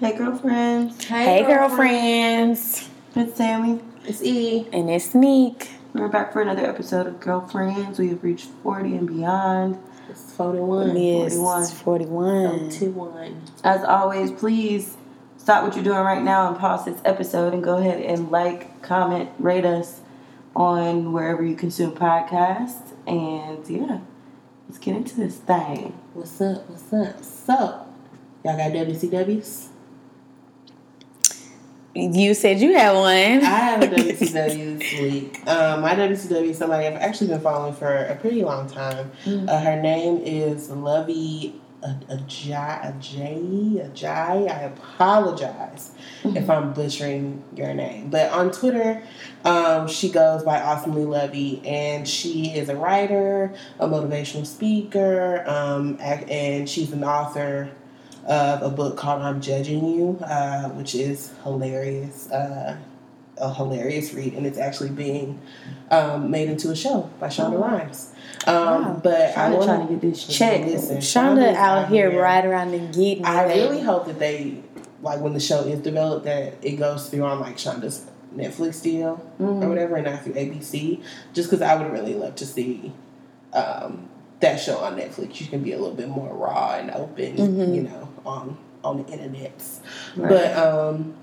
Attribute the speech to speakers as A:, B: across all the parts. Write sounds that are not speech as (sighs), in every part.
A: Hey, girlfriends.
B: Hey, girlfriends.
A: It's Sammy.
C: It's E.
B: And it's Sneak.
A: We're back for another episode of Girlfriends. We have reached 40 and beyond.
C: It's 41.
B: Yes,
A: 41.
B: 41.
C: 21.
A: As always, please stop what you're doing right now and pause this episode and go ahead and like, comment, rate us on wherever you consume podcasts. And yeah, let's get into this thing.
C: What's up? What's up? So, y'all got WCWs?
B: You said you had one.
C: I have a (laughs) WCW this week. Um, my WCW is somebody I've actually been following for a pretty long time. Uh, her name is Luvvie Ajayi. Ajayi. I apologize if I'm butchering your name. But on Twitter, um, she goes by Awesomely Luvvie, and she is a writer, a motivational speaker, um, and she's an author of a book called I'm Judging You, uh, which is hilarious. Uh, a hilarious read, and it's actually being um, made into a show by Shonda Rhimes. Um,
B: Wow.
C: But I
A: Shonda
C: want
A: trying to get this check.
C: Listen,
B: Shonda
C: Shonda's
B: out here right around and getting
C: I
B: it.
C: really hope that they like when the show is developed that it goes through on like Shonda's Netflix deal or whatever, and not through ABC. Just because I would really love to see um, that show on Netflix. You can be a little bit more raw and open, you know, on on the internets. But um,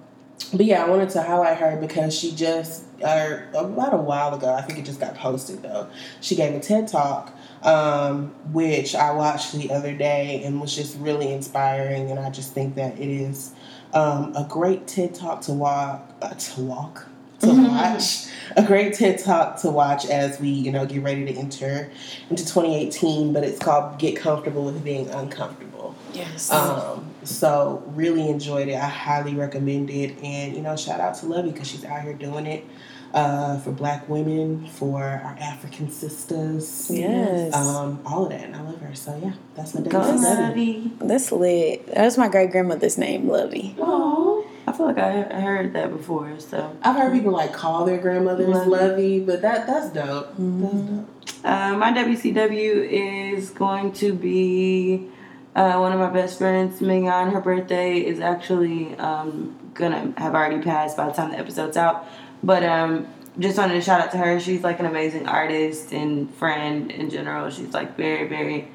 C: but yeah, I wanted to highlight her because she just uh, about a while ago, I think it just got posted though. She gave a TED talk, um, which I watched the other day and was just really inspiring. And I just think that it is um, a great TED talk to walk, uh, to walk, to watch. A great TED talk to watch as we, you know, get ready to enter into 2018. But it's called "Get Comfortable with Being Uncomfortable."
B: Yes.
C: Um, so really enjoyed it. I highly recommend it, and you know, shout out to Luvvie because she's out here doing it uh, for Black women, for our African sisters,
B: Yes.
C: um, all of that, and I love her. So yeah, that's my
A: Go, Luvvie.
B: That's lit. That was my great grandmother's name, Lovey.
A: Oh, I feel like I he- I heard that before. So,
C: I've heard people like call their grandmothers
A: Lovey.
C: Lovey, but that that's dope. That's dope.
A: uh, my WCW is going to be uh, one of my best friends, Mignon. Her birthday is actually um, gonna have already passed by the time the episode's out. But um, just wanted to shout out to her. She's like an amazing artist and friend in general. She's like very, very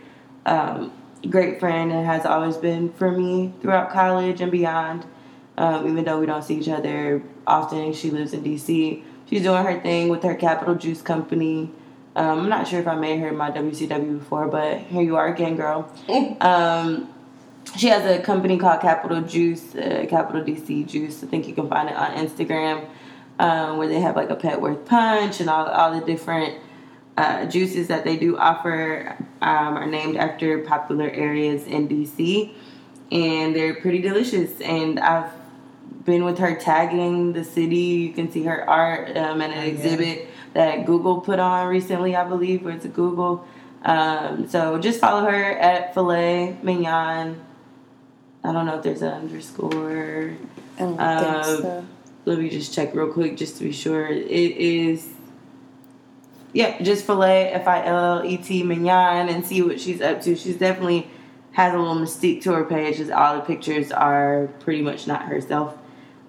A: um, great friend and has always been for me throughout college and beyond. Um, even though we don't see each other often, she lives in DC. She's doing her thing with her Capital Juice Company. Um, I'm not sure if I made her my WCW before, but here you are again, girl. (laughs) Um, she has a company called Capital Juice, uh, Capital DC Juice. I think you can find it on Instagram, um, where they have like a Petworth punch and all all the different uh, juices that they do offer um, are named after popular areas in DC, and they're pretty delicious. And I've been with her tagging the city. You can see her art um, at an exhibit that Google put on recently, I believe, where it's a Google. Um, so just follow her at Filet Mignon. I don't know if there's an underscore.
B: I don't
A: Uh,
B: think so.
A: Let me just check real quick just to be sure. It is, yeah, just Filet F I L L E T Mignon and see what she's up to. She's definitely has a little mystique to her page. As all the pictures are pretty much not herself,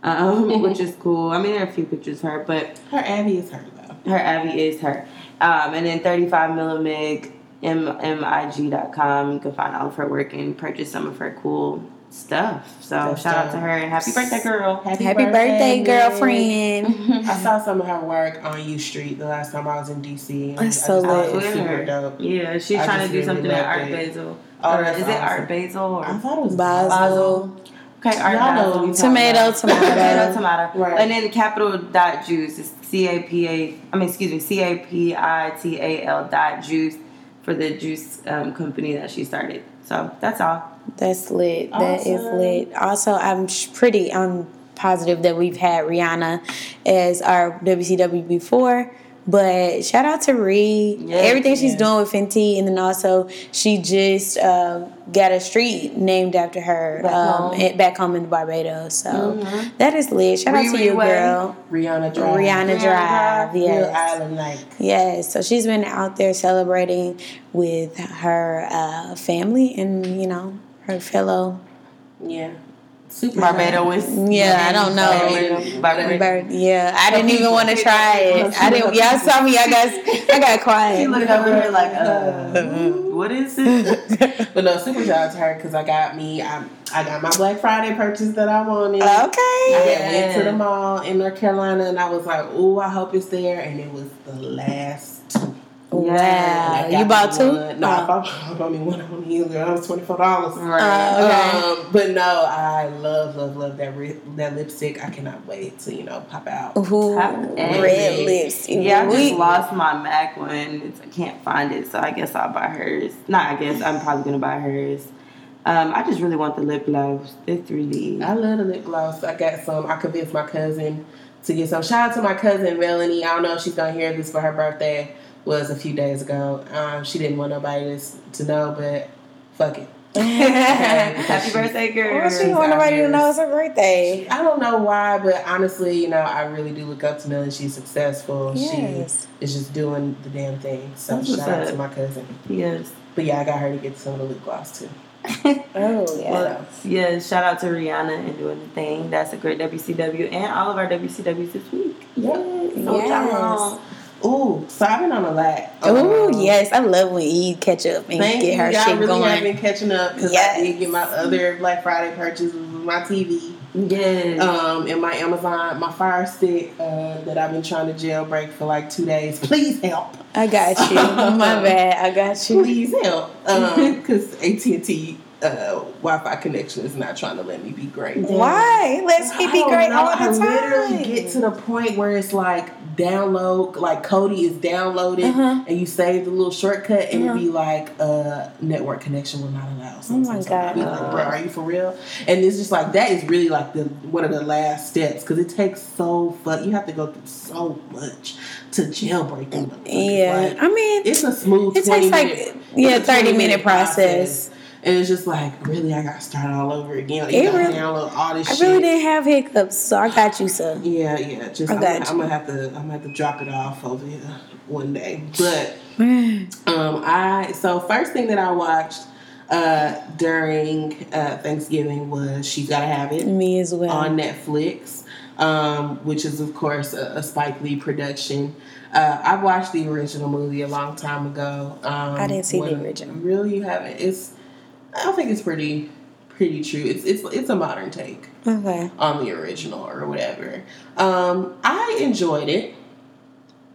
A: um, (laughs) which is cool. I mean, there are a few pictures of her, but
C: Her Abby is her though.
A: her Abby is her. Um, and then 35 millimig, M-M-I-G.com. You can find all of her work and purchase some of her cool stuff. So
C: That's
A: shout out to her and happy birthday, girl.
B: Happy birthday,
C: Nick.
B: girlfriend.
C: I saw some of her work on U Street the last time I was in DC. and
B: That's
C: I
B: so
C: just
B: lit.
C: it super dope.
A: Yeah, she's
C: I
A: trying to do
C: really
A: something at Art
C: it.
A: Basil.
C: Oh,
A: or
C: that's
A: is it Art
C: awesome.
A: Basil or
C: I thought it was
B: Basil.
A: Okay, Art
C: Y'all know what we
B: Tomato,
C: about.
A: Tomato, (laughs)
B: tomato.
A: tomato.
C: Right.
A: And then capital dot juice is C A P A. I mean, excuse me, C A P I T A L dot juice for the juice um, company that she started. So that's all.
B: That's lit. That is
C: Awesome.
B: lit. Also, I'm sh- pretty um positive that we've had Rihanna as our WCW before. But shout out to Ree.
A: Yes,
B: Everything she's doing with Fenty, and then also she just um, got a street named after her
A: Back
B: um,
A: home. Mm-hmm.
B: at- back home in Barbados. So that is lit. Shout out to
A: Ree
B: you,
A: Way.
B: girl.
C: Rihanna Drive.
B: Rihanna
A: Rihanna
B: Drive.
A: Drive.
B: Yes.
C: island like.
B: Yes, so she's been out there celebrating with her uh, family and you know her fellow
C: Yeah. Super
A: Barbados.
B: Yeah, I don't know.
A: Barbados. Barbados.
B: Yeah, I didn't even want to try it. I didn't. Y'all saw me. I got. I got
A: She
B: quiet.
A: looked over here like, uh, what is it?
C: But no, super shout out to her because I got me. I, I got my Black Friday purchase that I wanted.
B: Okay.
C: I had went to the mall in North Carolina and I was like, "Oh, I hope it's there." And it was the last two.
B: Wow.
C: And I got
B: You bought two?
C: one. No, I
B: Oh.
C: bought, I bought me one on Healer. That was twenty four dollars.
A: Right.
B: Uh, okay.
C: Um, but no, I love, love, love that ri- that lipstick. I cannot wait to you know pop out.
B: Ooh, red
A: edge.
B: lips.
A: yeah, I just lost my MAC one. It's, I can't find it, so I guess I'll buy hers. Not, I guess I'm probably gonna buy hers. Um, I just really want the lip gloss. It's really.
C: I love the lip gloss. I got some. I convinced my cousin to get some. Shout out to my cousin Melanie. I don't know if she's gonna hear this for her birthday. Was a few days ago. Um, she didn't want nobody to, to know, but fuck it. (laughs) (laughs)
A: Happy birthday, girl.
B: Well, she don't want nobody to know it's her birthday.
C: I don't know why, but honestly, you know, I really do look up to Melanie. She's successful.
B: Yes.
C: She is just doing the damn thing. So
A: That's
C: shout out to my cousin.
A: Yes.
C: But yeah, I got her to get some of the lip gloss too. (laughs)
B: Oh yeah.
A: Well, yeah, shout out to Rihanna and doing the thing. That's a great WCW and all of our WCWs this week.
C: Yep.
A: So
B: Yes.
C: Ooh, so I've been on a lot.
B: Oh
C: Um,
B: yes, I love when you catch up and
C: Thank
B: get
C: you.
B: her
C: Y'all
B: shit
C: really have been catching up because
B: Yes.
C: I did get my other Black Friday purchases with my TV.
A: Yes.
C: Um, and my Amazon, my Fire Stick uh, that I've been trying to jailbreak for like two days. Please help.
B: I got you. (laughs) My bad. I got you.
C: Please help. (laughs) Because AT and T uh, Wi-Fi connection is not trying to let me be great.
B: Why? Let's keep
C: I
B: great
C: know.
B: all the
C: I literally get to the point where it's like download, like Kodi is downloaded,
B: Uh-huh.
C: and you save the little shortcut, and
B: Uh-huh.
C: it'd be like, uh, network connection will not allow.
B: Oh my
C: something. I'd be
B: God.
C: like, bro, are you for real? And it's just like that is really like the one of the last steps because it takes so fuck. You have to go through so much to jailbreak them.
B: Yeah,
C: Like,
B: I mean,
C: it's a smooth.
B: it
C: 20
B: takes like
C: minute,
B: yeah, thirty
C: 20
B: minute process.
C: And it's just like, really, I gotta start all over again. Like,
B: It really-
C: download all this
B: I
C: shit.
B: really didn't have hiccups, so I got you, sir.
C: Yeah, yeah. Just
B: I
C: I'm, gonna,
B: you.
C: I'm gonna have to. I'm gonna have to drop it off over here one day. But (sighs) um, I so first thing that I watched uh during uh Thanksgiving was She's Gotta Have It
B: Me as well.
C: on Netflix, um, which is of course a, a Spike Lee production. Uh, I watched the original movie a long time ago. Um,
B: I didn't see the
C: when-
B: original.
C: Really, you haven't? It's. I think it's pretty, pretty true. It's it's it's a modern take
B: okay.
C: on the original or whatever. Um, I enjoyed it.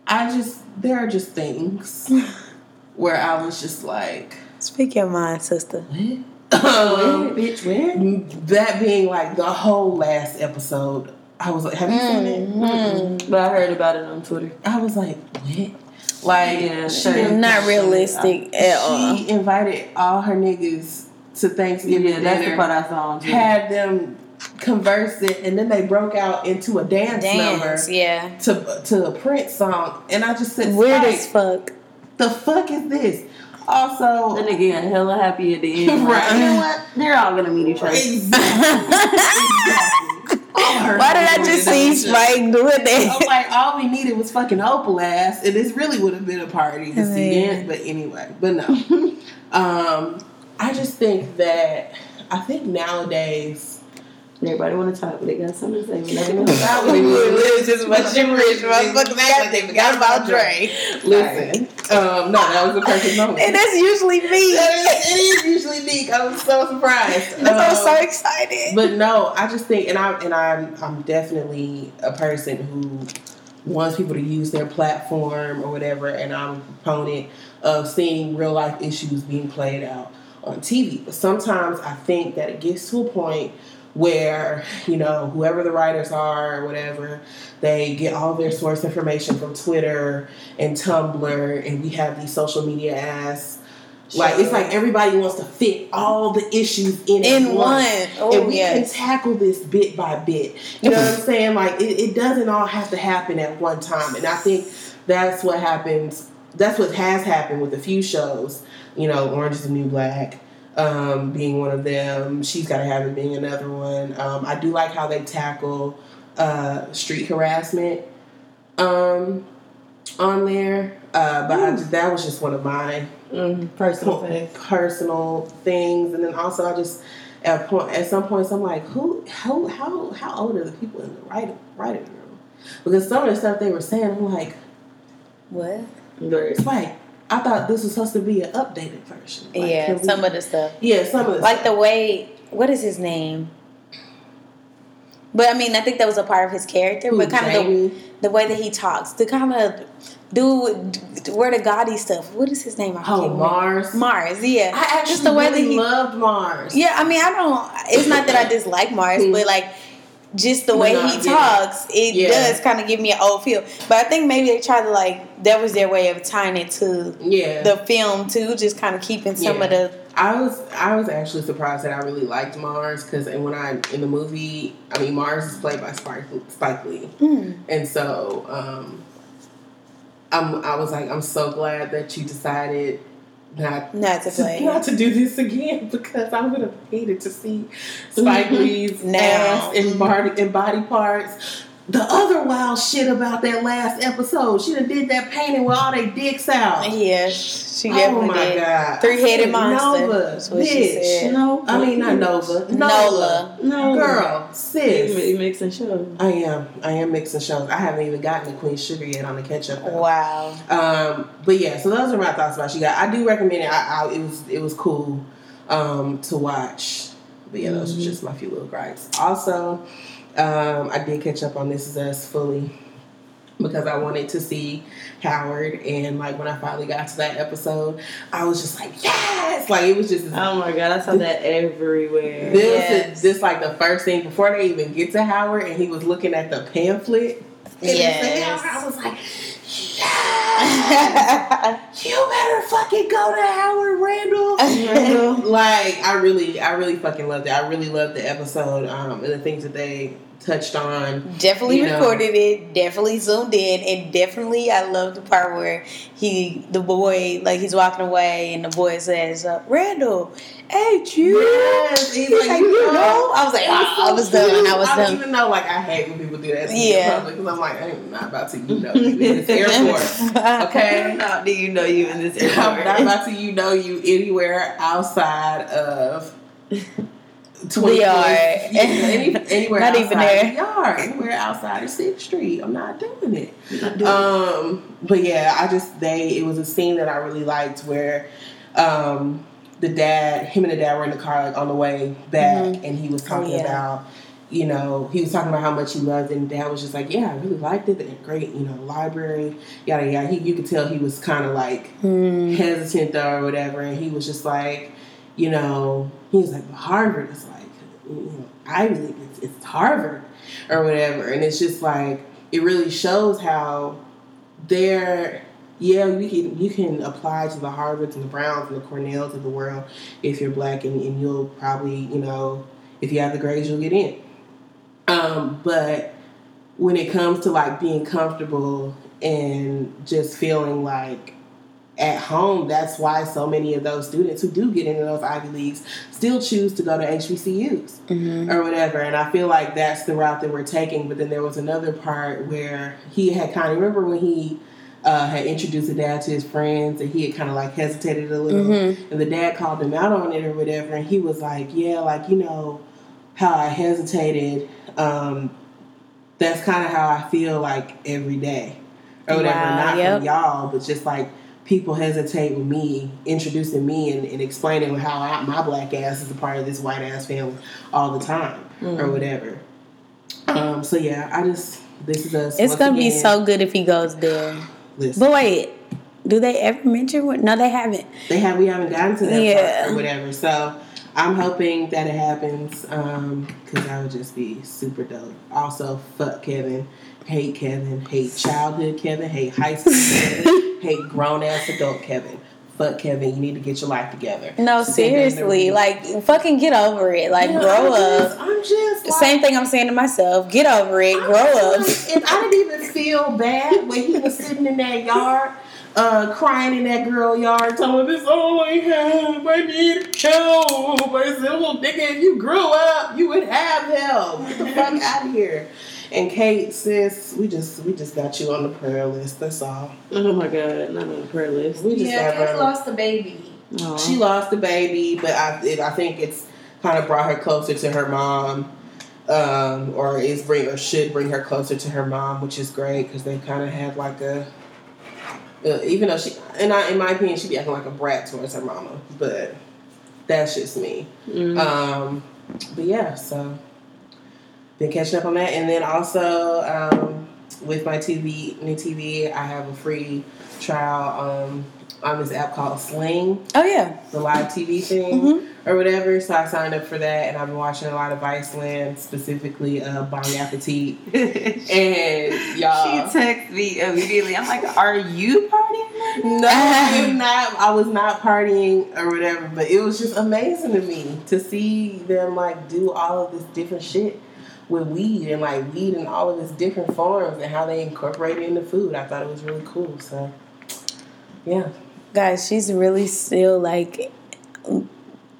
C: I just there are just things (laughs) where I was just like,
B: Speak your mind, sister.
C: what? (laughs)
A: Where,
C: Um,
A: bitch, where?
C: that being like the whole last episode, I was like, have you seen it?
B: Mm,
A: But I heard about it on Twitter.
C: I was like, what? Like,
A: Yeah,
C: she,
B: not realistic at all.
C: she invited all her niggas to Thanksgiving
A: Yeah, that's the
C: dinner,
A: part I saw on Twitter.
C: had them conversing, and then they broke out into a dance, number.
B: Yeah.
C: to to a Prince song, and I just said,
B: Weird
C: "Spike,
B: as fuck.
C: the fuck is this?" Also,
A: Then again, hella happy at the end. (laughs)
C: Right.
A: You know what? They're all gonna meet each other.
C: exactly. (laughs) All
B: Why did I just see
C: doing
B: Spike doing
C: I was
B: that?
C: like, all we needed was fucking Opal ass, and this really would have been a party to see
B: Man.
C: it. But anyway, but no. (laughs) um, I just think that I think nowadays.
A: Everybody want to talk, but they got something to say. We never know.
B: just much gibberish, motherfuckers act like they forgot about Dre.
C: Listen, um, no, that was a perfect moment.
B: And that's usually me.
C: It is, it is usually Nick. I'm so surprised. (laughs)
B: That's why I'm
C: Um,
B: so excited.
C: but no, I just think, and I and I'm I'm definitely a person who wants people to use their platform or whatever, and I'm a proponent of seeing real life issues being played out on TV. But sometimes I think that it gets to a point where you know whoever the writers are or whatever they get all their source information from twitter and tumblr and we have these social media ass like it's like everybody wants to fit all the issues in
B: In one. Oh,
C: and we
B: yes.
C: can tackle this bit by bit. You know what I'm saying? Like it, it doesn't all have to happen at one time. And I think that's what happens. That's what has happened with a few shows. You know, Orange is the New Black um, being one of them. She's got to have it being another one. Um, I do like how they tackle uh, street harassment um, on there. Uh, but I just, that was just one of my
A: Mm, personal fact.
C: personal things, and then also I just at point at some points I'm like, who how how how old are the people in the writing writing room? Because some of the stuff they were saying, I'm like,
B: What?
C: it's like I thought this was supposed to be an updated version. Like,
B: yeah,
C: we-
B: some of the stuff.
C: yeah, some of the
B: Like the way, what is his name? But I mean, I think that was a part of his character. But kind of the, the way that he talks, the kind of do where the gaudy stuff. What is his name? I
C: Oh. Mars.
B: Mars, yeah.
C: I actually
B: Just the way
C: really
B: that he
C: loved Mars.
B: Yeah, I mean, I don't. It's not that I dislike Mars, (laughs) hmm. but like just the way
C: no,
B: he talks, it
C: Yeah.
B: does kind of give me an old feel. But I think maybe they tried to like that was their way of tying it to
C: Yeah.
B: the film too, just kind of keeping some
C: Yeah.
B: of the.
C: I was I was actually surprised that I really liked Mars because when I in the movie I mean Mars is played by Spike Spike Lee
B: Hmm.
C: and so um, I'm I was like I'm so glad that you decided not
B: Not to play.
C: not to do this again (laughs) because I would have hated to see Spike
B: Mhm.
C: Lee's ass and body and body parts. The other wild shit about that last episode, she done did that painting with all they dicks out.
B: Yeah, she
C: Oh my
B: did.
C: god!
B: Three-headed
C: I
B: monster,
C: Nova,
B: that's what she
C: bitch.
A: No,
C: I mean not Nova.
B: Nola.
A: No,
C: Girl,
A: You
C: sis.
A: mixing shows.
C: I am. I am mixing shows. I haven't even gotten the Queen Sugar yet on the ketchup. though.
B: Wow.
C: Um, but yeah, so those are my thoughts about you guys. I do recommend it. I, I it was it was cool um, to watch. But yeah, those
B: Mm-hmm.
C: were just my few little gripes. Also, um, I did catch up on This Is Us fully because I wanted to see Howard, and like when I finally got to that episode, I was just like, yes! Like it was just
A: Oh my god, I saw that everywhere.
C: this
B: Yes.
C: is just like the first thing before they even get to Howard, and he was looking at the pamphlet.
B: Yes.
C: I was like, yes! (laughs) you better fucking go to Howard Randall. (laughs)
A: Randall.
C: like I really, I really fucking loved it. I really loved the episode um, and the things that they touched on.
B: Definitely
C: You know.
B: recorded it. Definitely zoomed in, and definitely I love the part where he, the boy, like he's walking away, and the boy says, uh, "Randall, hey, you."
C: Yes, he's
B: He's
C: like,
B: like,
C: you know.
B: I was like, oh, I was done.
C: cute.
B: I was
C: I don't
B: done.
C: even know. Like I hate when people do that
B: Yeah.
C: because I'm like, I'm not about to, you know, you in this airport. (laughs) Okay.
A: How do you know you in this
C: I'm not about to you know you anywhere outside of
B: Yard.
C: Yeah, (laughs) any, anywhere
B: Not
C: outside
B: even there.
C: the yard, anywhere outside of Sixth Street. I'm not doing it.
A: Not doing
C: Um, but yeah, I just they it was a scene that I really liked where um the dad, him and the dad were in the car like on the way back,
B: Mhm.
C: and he was talking
B: yeah.
C: about. You know, he was talking about how much he loved it, and Dad was just like, "Yeah, I really liked it. They're great, you know, library, yada yada." He, you could tell he was kind of like
B: Hmm.
C: hesitant though or whatever and he was just like you know he was like harvard is like you know ivy league it's, it's harvard or whatever. And it's just like it really shows how they're yeah you can you can apply to the harvards and the browns and the cornells of the world if you're black and, and you'll probably you know if you have the grades you'll get in. Um, but when it comes to like being comfortable and just feeling like at home, that's why so many of those students who do get into those Ivy Leagues still choose to go to HBCUs
B: Mhm.
C: or whatever. And I feel like that's the route that we're taking. But then there was another part where he had kind of remember when he uh, had introduced the dad to his friends and he had kind of like hesitated a little.
B: Mhm.
C: And the dad called him out on it or whatever. And he was like, Yeah, like, you know, how I hesitated. Um, that's kind of how I feel like every day or whatever.
B: Wow,
C: Not
B: yep.
C: from y'all, but just like people hesitate with me, introducing me and, and explaining how I, my black ass is a part of this white ass family all the time or whatever. Um, so yeah, I just this is us.
B: It's gonna be so good if he goes there.
C: Listen,
B: But wait, do they ever mention what? No, they haven't.
C: they have we haven't gotten to that
B: Yeah.
C: part or whatever. So I'm hoping that it happens because that would just be super dope. Also, fuck Kevin, hate Kevin, hate (laughs) childhood Kevin, hate high (laughs) school Kevin, hate grown ass adult Kevin. Fuck Kevin, you need to get your life together.
B: No, seriously, like fucking get over it. Like
C: You know,
B: grow
C: I'm
B: up.
C: Just, I'm just like,
B: Same thing I'm saying to myself. Get over it.
C: I'm
B: Grow up.
C: like, and I didn't even feel bad when he was sitting in that yard, uh, crying in that girl yard, telling me this all I have. I need help. I said, well, nigga, if you grew up, you would have help. Get the fuck (laughs) out of here. And Kate, sis, we just we just got you on the prayer list. That's all.
A: Oh my god, not on the prayer list.
C: We just
D: Yeah,
C: have
D: Kate lost the baby.
A: Aw.
C: She lost the baby, but I it, I think it's kind of brought her closer to her mom, um, or is bring or should bring her closer to her mom, which is great because they kind of had like a. Uh, even though she, and I, in my opinion, she'd be acting like a brat towards her mama, but that's just me.
A: Mhm.
C: Um, but yeah, so been catching up on that, and then also um, with my TV, new TV, I have a free trial um, on this app called Sling,
B: Oh yeah.
C: the live TV thing
B: Mhm.
C: or whatever. So I signed up for that, and I've been watching a lot of Viceland, specifically uh, Bong Appetit, (laughs) and y'all.
A: she texted me immediately. I'm like, "Are you partying?"
C: No, I'm (laughs) not. I was not partying or whatever, but it was just amazing to me to see them like do all of this different shit with weed and like weed in all of its different forms and how they incorporate it into food. I thought it was really cool. So, yeah,
B: Guys, she's really still like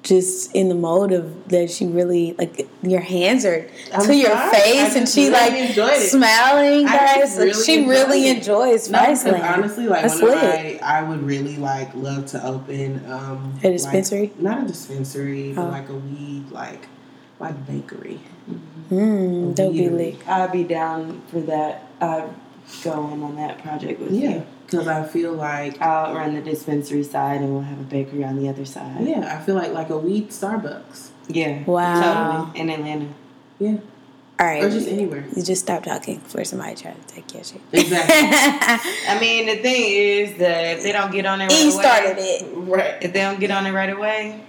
B: just in the mode of that she really like your hands are
C: I'm
B: to your face
C: I
B: and she
C: really
B: like smiling guys
C: just
B: like she really
C: it.
B: enjoys
C: No, honestly, like
B: That's
C: my, I would really like love to open um
B: A dispensary?
C: like- not a dispensary, but
B: Oh.
C: like a weed like like bakery.
B: Mm, that would be
C: Weird.
B: lit.
A: I'd be down for that. I'd go in on that project with
C: Yeah,
A: you.
C: because I feel like
A: I'll run the dispensary side, and we'll have a bakery on the other side.
C: Yeah, I feel like like a weed Starbucks.
A: Yeah.
B: Wow.
A: Totally. In Atlanta.
C: Yeah.
B: All right.
C: Or just anywhere.
B: you just stop talking before somebody tries to take your shit.
C: Exactly. (laughs)
A: I mean, the thing is that if they don't get on it right
B: he
A: away,
B: started it.
C: right.
A: if they don't get on it right away,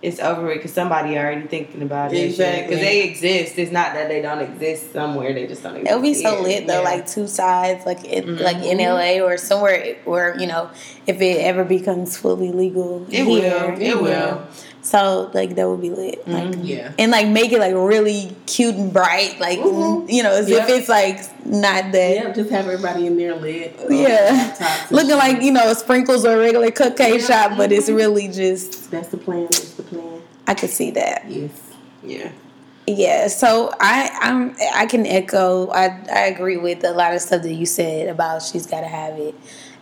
A: it's over with because somebody already thinking about it.
C: Exactly.
A: Because they exist. It's not that they don't exist somewhere. They just don't exist.
B: It'll be so lit though,
C: Yeah.
B: like two sides, like it,
A: Mhm.
B: like in LA or somewhere where you know, if it ever becomes fully legal,
A: It
B: here,
A: will. It will.
B: So like that would be lit, like
A: Mhm.
C: Yeah.
B: and like make it like really cute and bright, like
C: Mhm.
B: you know, as
C: Yep.
B: if it's like not that.
C: Yeah, just have everybody in there lit. (laughs)
B: Yeah. Looking
C: shit.
B: like you know sprinkles or a regular cupcake
C: Yeah.
B: shop, but it's
C: Mhm.
B: really just
C: that's the plan. That's the plan.
B: I could see that.
C: Yes.
A: Yeah.
B: Yeah, so I I'm I can echo. I I agree with a lot of stuff that you said about she's got to have it,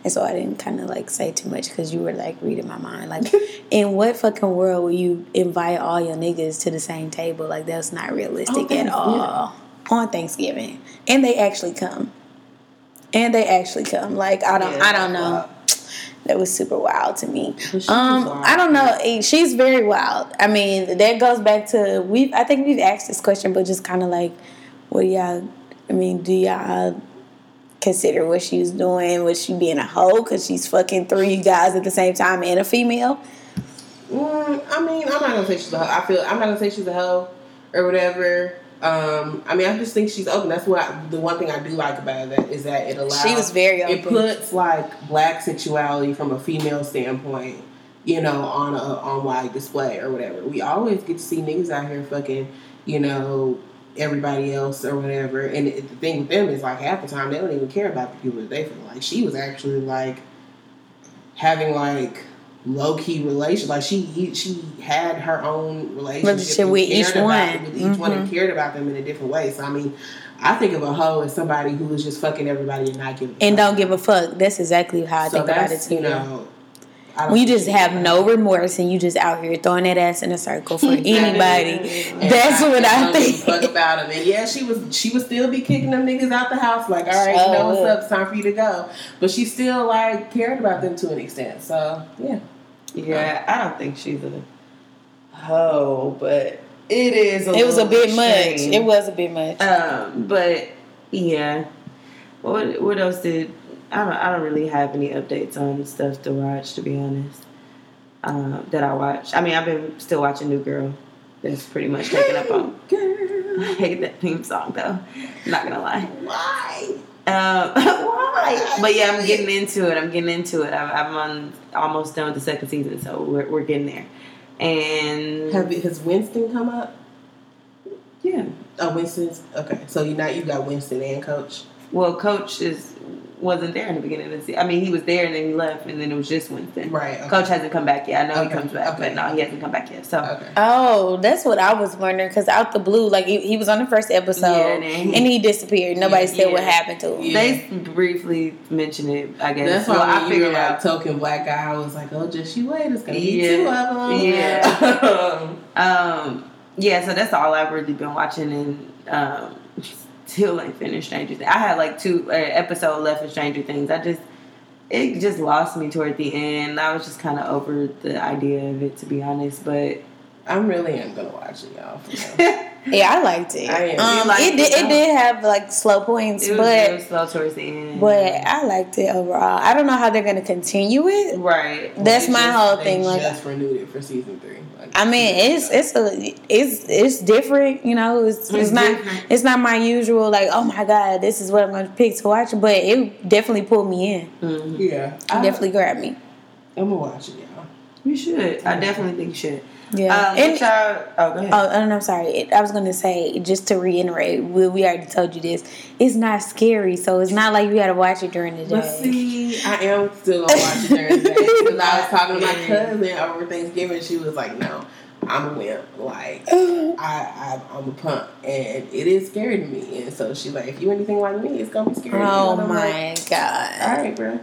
B: and so I didn't kind of like say too much because you were like reading my mind. Like, (laughs) in what fucking world will you invite all your niggas to the same table? Like that's not realistic
C: Oh,
B: at
C: yeah.
B: all on Thanksgiving, and they actually come, and they actually come. Like I don't
A: Yeah,
B: I don't know. That was super wild to me. Um. I don't know. She's very wild. I mean, that goes back to we. I think we've asked this question, but just kind of like, what do y'all? I mean, do y'all consider what she was doing? Was she being a hoe because she's fucking three guys at the same time and a female?
C: Mm, I mean, I'm not gonna say she's a hoe. I feel I'm not gonna say she's a hoe or whatever. Um, I mean, I just think she's open. That's what I, the one thing I do like about that is that it allows.
B: She was very
C: It puts like black sexuality from a female standpoint, you know, on a on wide display or whatever. We always get to see niggas out here fucking, you know, everybody else or whatever. And it, the thing with them is like half the time they don't even care about the people that they feel like. She was actually like having like low key relation. Like she she had her own relationship,
B: Relationship with each one.
C: it with each one and cared about them in a different way. So I mean, I think of a hoe as somebody who is just fucking everybody and not giving
B: And
C: fuck.
B: don't give a fuck. That's exactly how I
C: So
B: think about it too.
C: You know, I
B: you just have no remorse and you just out here throwing that ass in a circle for anybody,
C: And
B: that's what I
C: don't fuck
B: think.
C: about them. And yeah, she was she would still be kicking them niggas out the house. Like, all right, you know what's up? It's time for you to go. But she still like cared about them to an extent. So yeah,
A: Yeah, I don't think she's a hoe, but it is. A
B: It was a
A: little
B: bit much. It was a bit much.
A: Um, but yeah. What what else did I don't I don't really have any updates on stuff to watch to be honest. Um, that I watch. I mean, I've been still watching New Girl. That's pretty much taken up on. I hate that theme song though. Not gonna lie.
C: why?
A: Um, (laughs) why? But yeah, I'm getting into it. I'm getting into it. I'm, I'm on almost done with the second season, so we're we're getting there. And
C: Have has Winston come up?
A: yeah,
C: Oh, Winston's okay. So you now you got Winston and Coach.
A: well, Coach is wasn't there in the beginning of the season. I mean, he was there and then he left, and then it was just Winston.
C: Right. Okay.
A: Coach hasn't come back yet. I know
C: Okay,
A: he comes back,
C: okay.
A: but no, he hasn't come back yet. So
C: Okay.
B: Oh, that's what I was wondering. Because out the blue, like he, he was on the first episode,
A: Yeah, and he-
B: and he disappeared. Nobody
C: Yeah,
B: said what happened to him.
C: Yeah.
A: they briefly mentioned it. I guess.
C: That's why
A: well,
C: when
A: I
C: you
A: figured
C: were
A: out.
C: like token black guy, I was like, oh, just you wait, it's gonna be two of them.
A: Yeah. (laughs) Um, yeah, so that's all I've really been watching, and um, still ain't finished Stranger Things. I had like two uh, episode left of Stranger Things. I just it just lost me toward the end. I was just kind of over the idea of it, to be honest. But
C: I'm really am gonna watch it, y'all. (laughs)
B: Yeah, I liked it.
C: I am.
B: Um,
A: liked
B: it,
A: it,
B: did, it
A: huh?
B: did have like slow points,
A: it was
B: but
A: real slow towards the end.
B: but I liked it overall. I don't know how they're gonna continue it.
A: right,
B: That's
C: They
B: my
C: just-
B: whole
C: they
B: thing, like-
C: just renewed it for season three. Like,
B: I mean, it's it's a it's it's different, you know. It's, it's,
A: It's
B: not
A: different.
B: it's not my usual like oh my god, this is what I'm going to pick to watch. But it definitely pulled me in.
A: Mhm.
C: yeah,
B: It
C: I,
B: definitely grabbed me.
C: I'm gonna watch it, y'all.
A: you should. I definitely think you should.
B: Yeah.
A: Um,
B: and
A: y'all- oh, go ahead.
B: oh, and I'm sorry. It, I was going to say just to reiterate, we, we already told you this. It's not scary, so it's not like you got to watch it during the day.
C: But see, I am still gonna watch it during the day (laughs) because I was talking to my cousin over Thanksgiving. She was like, "No, I'm a wimp. Like, (laughs) I, I I'm a punk, and it is scary to me." And so she's like, "If you anything like me, it's gonna be scary."
B: oh my
C: like,
B: god.
C: All right, bro.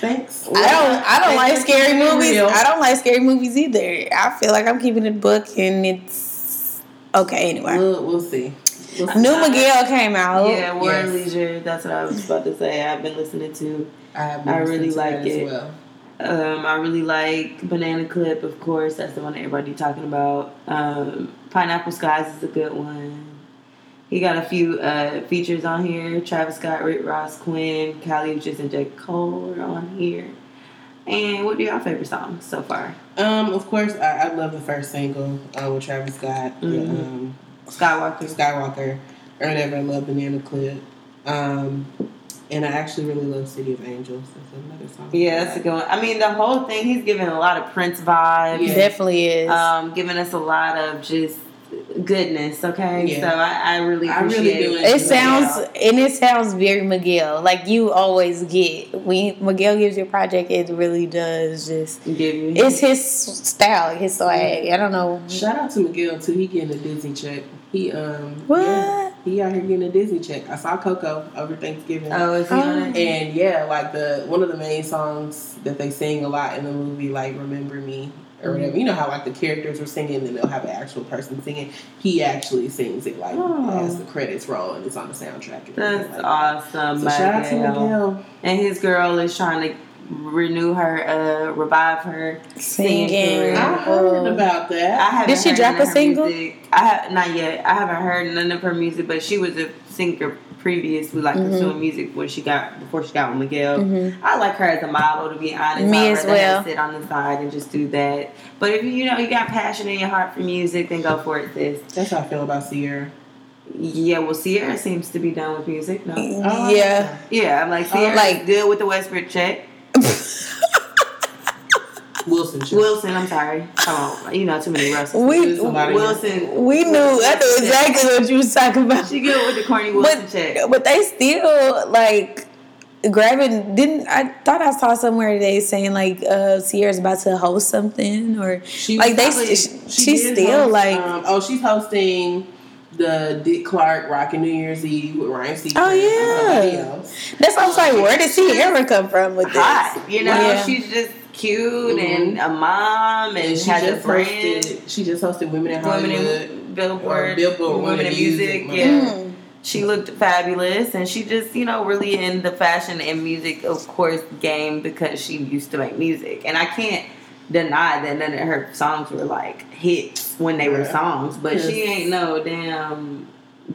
C: Thanks.
B: I don't. I don't like
C: Thanks for
B: scary movies.
C: real.
B: I don't like scary movies either. I feel like I'm keeping it book, and it's okay anyway.
C: We'll, we'll see. We'll see.
B: New Miguel came out.
A: yeah, War and
C: yes.
A: Leisure. That's what I was about to say. I've been listening to.
C: I, have
A: I really
C: to
A: like
C: that
A: it.
C: as well.
A: Um, I really like Banana Clip, of course. That's the one that everybody talking about. Um, Pineapple Skies is a good one. He got a few uh, features on here. Travis Scott, Rick Ross, Quin, Kali Uchis, and J. Cole are on here. And what are your favorite songs so far?
C: Um, of course, I, I love the first single uh, with Travis Scott, the,
A: Mhm.
C: um,
A: Skywalker.
C: Skywalker, or whatever. I love Banana Clip. Um, and I actually really love City of Angels. That's another song.
A: Yeah, that's a good one. I mean, the whole thing, he's giving a lot of Prince vibes.
C: Yeah.
B: Definitely is.
A: Um, giving us a lot of just goodness, okay?
C: Yeah.
A: So I, I really
C: I really
A: appreciate
C: do
A: it.
B: it sounds and it sounds very Miguel. Like you always get when Miguel gives you a project, it really does just.
A: Give you
B: It's his style, his swag. I don't know.
C: Shout out to Miguel too. He getting a Disney check. He um
B: What?
C: yeah, he out here getting a Disney check. I saw Coco over Thanksgiving.
A: Oh, is he on it?
C: And yeah, like the one of the main songs that they sing a lot in the movie, like "Remember Me" or
A: Mm-hmm.
C: whatever. You know how like the characters were singing, and then they'll have an actual person singing. He actually sings it like
A: Oh.
C: as the credits roll, and it's on the soundtrack. and
A: That's
C: everything like that.
A: awesome,
C: So shout out to
A: Miguel.
C: Miguel.
A: And his girl is trying to renew her, uh, revive her singing,
B: Singing.
A: career.
C: I heard about that.
A: I
C: that.
A: haven't
B: Did she drop a single?
A: Music. I have not yet. I haven't heard none of her music, but she was a singer previously, like
B: Mm-hmm.
A: pursuing music when she got before she got with Miguel. I like her as a model, to be honest.
B: Me
A: I'd
B: as well.
A: Sit on the side and just do that. But if you you know you got passion in your heart for music, then go for it, sis.
C: That's how I feel about Ciara.
A: Yeah, well, Ciara seems to be done with music. No.
C: Oh,
B: yeah.
A: Yeah, I'm like Ciara,
B: like-
A: like good with the Westbrook check. (laughs)
C: Wilson. Check.
A: Wilson, I'm sorry. Come on, you know too many Russells.
B: We-
A: Wilson.
B: We knew I knew exactly what you was talking about.
A: She good with the corny Wilson
B: But
A: check.
B: but they still like grabbing didn't I thought I saw somewhere today saying like uh Ciara's about to host something or
C: She
B: like they
C: probably-
B: st-
C: she
B: she's still
C: host,
B: like
C: um, oh she's hosting the Dick Clark Rockin' New Year's Eve with Ryan Seacrest.
B: Oh, yeah.
C: else.
B: that's what I'm saying. Where did Sierra come from with this?
A: Hot, you know.
B: Yeah.
A: She's just cute
C: Mhm.
A: and a mom and,
C: And she
A: has a brand.
C: hosted. She just hosted Women in
A: Women in Billboard,
C: Billboard
A: Women in Music.
C: Music,
A: Yeah,
B: Mm.
A: she looked fabulous, and she just you know really in the fashion and music, of course, game because she used to make music, and I can't deny that none of her songs were like hits when they were songs, but she ain't no damn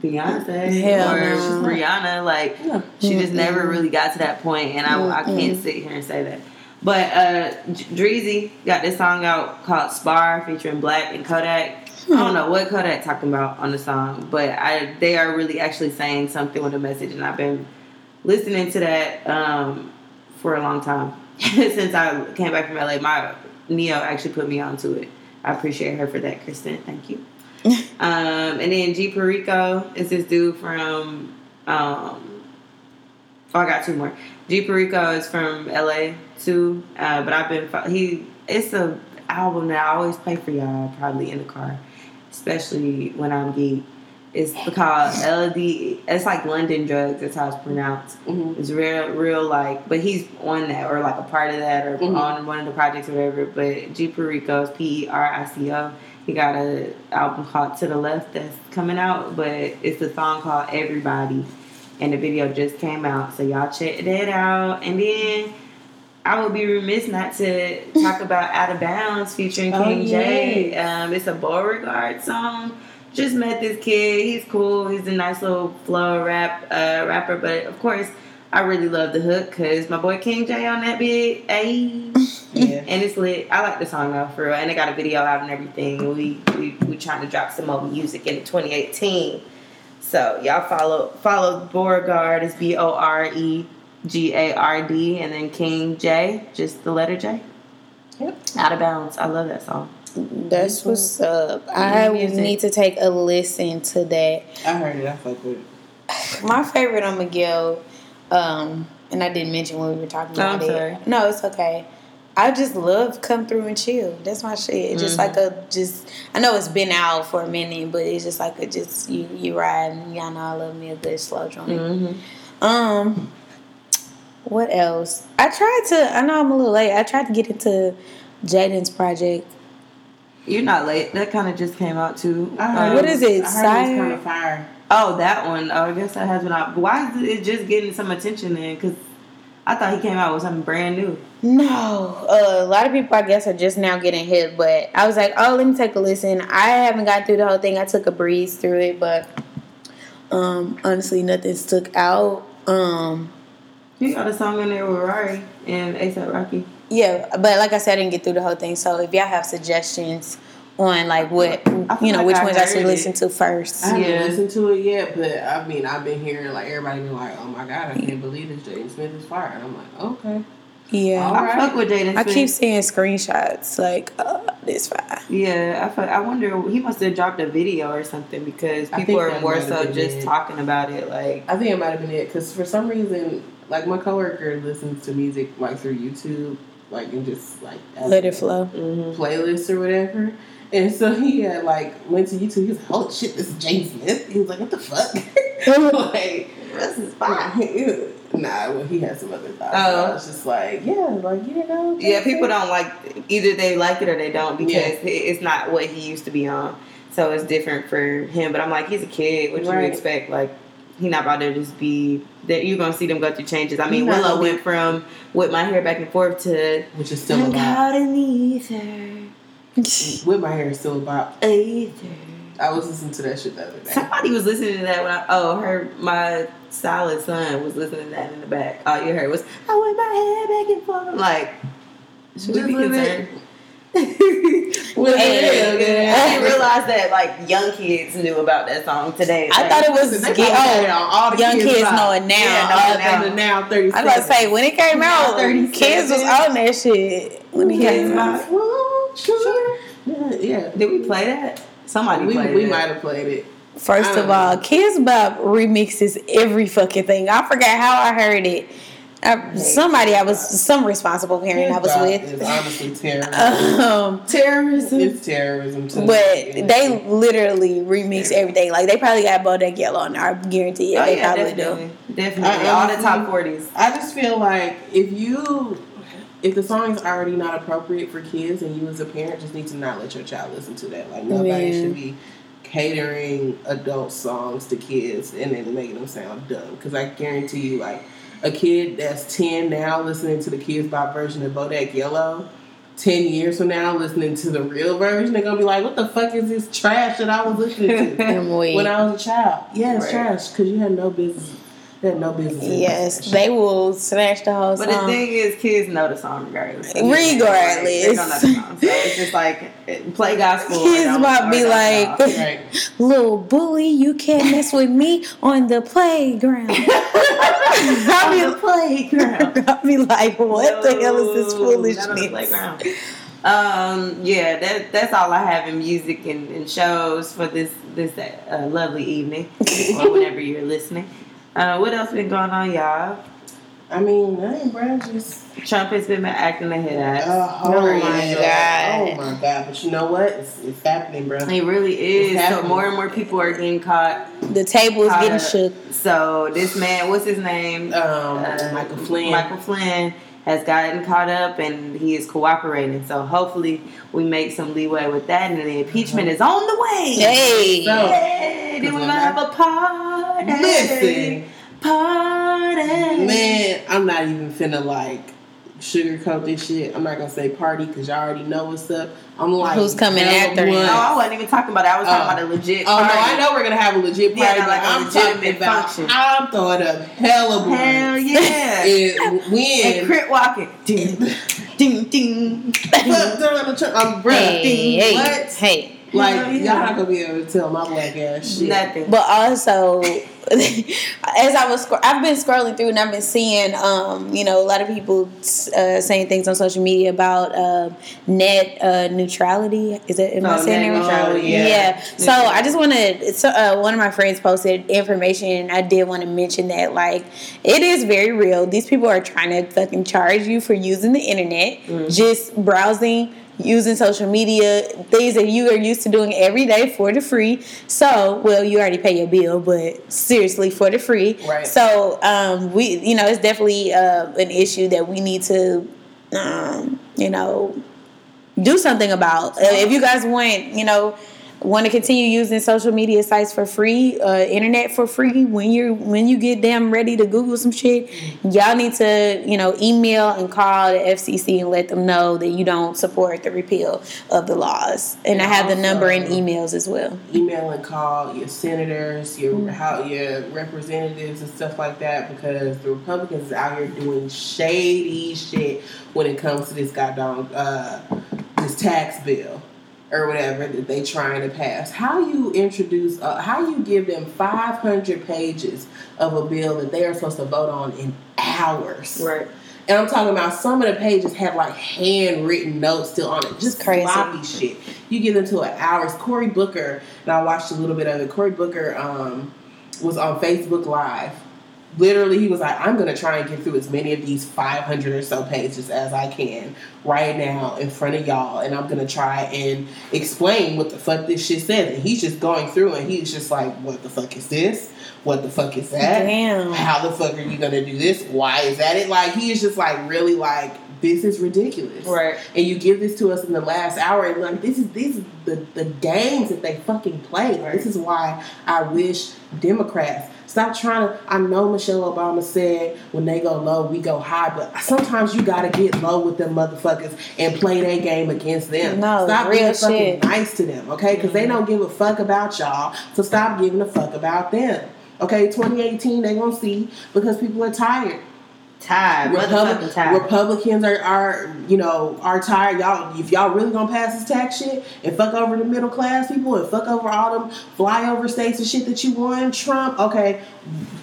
A: Beyonce
B: Hell
A: or
B: no.
A: Rihanna. Like
C: Yeah.
A: she just
B: Mm-mm.
A: never really got to that point, and I, I can't sit here and say that. But uh, Dreezy got this song out called "Spar" featuring 6LACK and Kodak. I don't know what Kodak talking about on the song, but I they are really actually saying something with a message, and I've been listening to that um, for a long time (laughs) since I came back from LA. My Neo actually put me onto it. I appreciate her for that, Kristen. Thank you. (laughs) um, and then G Perico is this dude from um, Oh, I got two more. G Perico is from LA too, uh, but I've been he. It's a album that I always play for y'all, probably in the car, especially when I'm geek. It's called LD. It's like London Drugs. That's how it's pronounced.
C: Mhm.
A: It's real, real like. But he's on that or like a part of that or
C: Mhm.
A: on one of the projects or whatever. But G Perico is P E R I C O. He got a album called To the Left that's coming out, but it's a song called Everybody, and the video just came out. So y'all check that out. And then I would be remiss not to talk about Out of Bounds featuring
C: Oh,
A: King J. Um, it's a Beauregard song. Just met this kid. He's cool. He's a nice little flow rap uh, rapper. But of course, I really love the hook because my boy King J on that bit. Ayy. (laughs)
C: Yeah.
A: And it's lit. I like the song though, for real. And they got a video out and everything. We we we trying to drop some more music in 2018. So y'all follow follow Beauregard. It's B O R E G A R D, and then King J, just the letter J.
C: Yep.
A: Out of bounds. I love that song.
B: That's what's up. I
A: music.
B: need to take a listen to that.
C: I heard it. I fuck with it.
B: My favorite on Miguel, um, and I didn't mention when we were talking
A: Oh,
B: about
A: I'm
B: it.
A: sorry.
B: No, it's okay. I just love come through and chill. That's my shit. It's just
A: Mm-hmm.
B: like a just. I know it's been out for a minute, but it's just like a just you you ride. And y'all know I love me a good slow joint.
A: Mm-hmm.
B: Um, what else? I tried to. I know I'm a little late. I tried to get into Jaden's project.
A: You're not late. That kind of just came out too.
C: I heard
A: Um,
B: What is it?
C: I heard it was
B: SYRE?
C: kind of fire.
A: Oh, that one. Oh, I guess that has been out. Why is it just getting some attention then? Because I thought he came out with something brand new.
B: No, uh, a lot of people I guess are just now getting hit, but I was like, oh, let me take a listen. I haven't got through the whole thing. I took a breeze through it, but um, honestly, nothing stuck out. Um,
A: You got a song in there with Rari and ASAP Rocky.
B: yeah, but like I said, I didn't get through the whole thing. So if y'all have suggestions on like what
A: I
B: you know,
A: like
B: which
A: I
B: ones I should
A: heard
B: listen to first.
C: I haven't
A: Yeah.
C: listened to it yet, but I mean, I've been hearing like everybody been like, "Oh my god, I can't believe this Jaden Smith is fire," and I'm like, "Okay."
B: Yeah,
C: All
A: I
C: right.
A: fuck with Jaden
B: I keep seeing screenshots like uh, this fire.
A: Yeah, I, fuck, I wonder he must have dropped a video or something because people are more so just
C: it.
A: talking about it. Like,
C: I think it might have been it because for some reason, like my coworker listens to music like through YouTube, like and just like
B: Let it flow.
A: mm-hmm.
C: playlist or whatever. And so he had like went to YouTube. He was like, "Holy shit, this is James Smith." He was like, "What the fuck?" (laughs) (laughs) like,
A: this is fire. (laughs)
C: nah. Well, he had some other thoughts.
A: Oh.
C: I was just like, yeah, like you know.
A: Yeah, people don't like either they like it or they don't because
C: Yeah.
A: it's not what he used to be on. So it's different for him. But I'm like, he's a kid. What you
C: Right.
A: expect? Like, he not about to just be that you're gonna see them go through changes. I mean,
C: not
A: Willow went from with my hair back and forth to
C: which is still
A: I'm
C: about.
A: caught in the ether, (laughs)
C: With my hair still about.
A: ether.
C: I was listening to that shit the other day.
A: Somebody was listening to that when I oh her my solid son was listening to that in the back. Oh, All you heard was I went my head back and forth. Like, should we be
C: Just a
A: concerned?
C: Well,
B: Hey.
C: yeah,
A: I didn't realize that like young kids knew about that song today.
B: I
A: Like,
B: thought it was get,
C: probably had it on
B: oh,
C: all the
B: young kids
C: vibe.
B: know it now.
A: Yeah, know it now.
C: Now thirty.
B: I was to say when it came out,
A: 37.
B: kids was on that shit when it came out.
C: Sure. Yeah.
A: Did we play that? Somebody
C: We, we might have played it.
B: First of
C: Um,
B: all, Kidz Bop remixes every fucking thing. I forgot how I heard it. I, somebody I was some responsible parent I was with.
C: It's honestly terrorism.
B: Um,
A: terrorism.
C: it's terrorism too.
B: but
C: Yeah.
B: they literally remix everything. Like they probably got Bodak Yellow on. I guarantee you.
A: Oh
B: they
A: yeah,
B: probably
A: definitely,
B: do.
A: definitely.
C: I
A: All the top forties.
C: I just feel like if you if the song is already not appropriate for kids and you as a parent just need to not let your child listen to that. Like nobody
B: Yeah.
C: should be catering adult songs to kids and then making them sound dumb. Because I guarantee you, like a kid that's ten now listening to the Kidz Bop version of Bodak Yellow. Ten years from now, listening to the real version, they're gonna be like, "What the fuck is this trash that I was listening to (laughs) when I was a child?" Yeah, it's
A: Right.
C: trash because you had no business. You had no business.
B: Yes,
C: this
B: they will snatch the whole song.
A: But the thing is, kids know the song regardless.
B: Regardless.
A: Like, they don't know the song. So it's just like play gospel.
B: Kids might be like- (laughs)
C: Right.
B: Little bully, you can't mess with me on the playground. (laughs) I'll
A: On the
B: be,
A: playground. (laughs)
B: I'll be like, what the hell is this
A: No, not on the
B: foolishness?
A: playground. Um, yeah, that that's all I have in music and, and shows for this this uh, lovely evening or whenever you're listening. Uh, what else been going on, y'all?
C: I mean, I ain't Brown just
A: Trump has been acting a hit ass.
C: a whole
B: Oh my
C: ass.
B: God.
C: Oh my god! But you know what? It's, it's happening, bro.
A: It really is.
C: It's
A: So more and more people are getting caught.
B: The table is getting
A: up.
B: shook.
A: So this man, what's his name?
C: Um,
A: Uh,
C: Michael Flynn.
A: Michael Flynn has gotten caught up and he is cooperating. So hopefully we make some leeway with that and the impeachment is on the way.
B: Hey.
C: So-
A: Hey, then we might have a party.
C: Listen,
A: Party.
C: man, I'm not even finna like sugarcoat this shit. I'm not gonna say party because y'all already know what's up. I'm like,
B: Who's coming
C: hell
B: after him?
A: No, I wasn't even talking about it. I was talking
C: Oh.
A: about a legit
C: Oh no. I know we're gonna have a legit
A: Yeah,
C: party.
A: not like
C: but
A: a
C: I'm talking about.
A: function.
C: I'm throwing up hella blunts.
A: Hell yeah.
C: And
A: and
C: when
A: crit walking. (laughs) Ding, ding, ding.
C: Fuck Donald Trump, I'm bruh.
B: Hey, hey,
C: What?
B: hey.
C: Like
A: Hell yeah.
C: y'all not gonna be able to tell my black ass shit.
A: Nothing.
B: But also, (laughs) as I was, scro- I've been scrolling through and I've been seeing, um, you know, a lot of people uh, saying things on social media about uh, net uh, neutrality. Is it? Am I
A: Oh,
B: saying
A: net
B: that right?
A: neutrality,
B: Yeah.
A: yeah.
B: So I just want to. So, uh, one of my friends posted information. I did want to mention that, like, it is very real. These people are trying to fucking charge you for using the internet,
A: Mm.
B: just browsing. Using social media, things that you are used to doing every day for the free. So, well, you already pay your bill, but seriously, for the free.
C: Right.
B: So, um, we, you know, it's definitely uh, an issue that we need to, um, you know, do something about. Uh, if you guys want, you know, want to continue using social media sites for free, uh, internet for free, when you're when you get them ready to Google some shit, y'all need to, you know, email and call the FCC and let them know that you don't support the repeal of the laws. And I have the number and emails as well.
C: email and call your senators, your
B: Mm-hmm.
C: how your representatives and stuff like that because the Republicans out here doing shady shit when it comes to this goddamn uh, this tax bill or whatever that they trying to pass. How you introduce, uh, how you give them five hundred pages of a bill that they are supposed to vote on in hours.
A: Right.
C: And I'm talking about some of the pages have like handwritten notes still on it. Just
B: Crazy.
C: sloppy shit. You get into an hours. Cory Booker, and I watched a little bit of it. Cory Booker um, was on Facebook Live. Literally, he was like, I'm going to try and get through as many of these 500 or so pages as I can right now in front of y'all. And I'm going to try and explain what the fuck this shit says. And he's just going through and he's just like, what the fuck is this? What the fuck is that?
B: Damn.
C: How the fuck are you gonna do this? Why is that it? Like he is just like really like this is ridiculous.
A: Right.
C: And you give this to us in the last hour and like this is this is the, the games that they fucking play.
A: Right.
C: This is why I wish Democrats stop trying to I know Michelle Obama said when they go low, we go high, but sometimes you gotta get low with them motherfuckers and play their game against them.
B: No,
C: stop being fucking nice to them, okay? Because they don't give a fuck about y'all. So stop giving a fuck about them. Okay, 2018, they gonna see because people are tired.
A: Tired.
C: Republic-
A: tired.
C: Republicans are, are, you know, are tired. Y'all, if y'all really gonna pass this tax shit and fuck over the middle class people and fuck over all them flyover states and shit that you won, Trump, okay,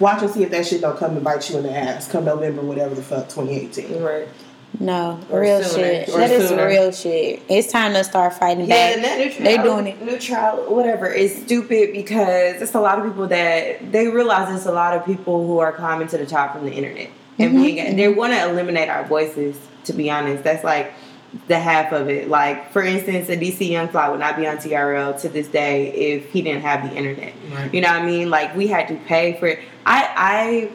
C: watch and see if that shit don't come and bite you in the ass come November, whatever the fuck, 2018.
A: right.
B: No,
A: Or
B: real
A: sooner.
B: shit.
C: Or
B: That is
C: sooner.
B: real shit. It's time to start fighting
A: Yeah,
B: back.
A: net neutral.
B: They doing it.
A: Neutral, whatever. It's stupid because it's a lot of people that they realize it's a lot of people who are climbing to the top from the internet and
B: Mhm.
A: being. They want to eliminate our voices. To be honest, that's like the half of it. Like for instance, a DC Young Fly would not be on TRL to this day if he didn't have the internet.
C: Right.
A: You know what I mean? Like we had to pay for it. I I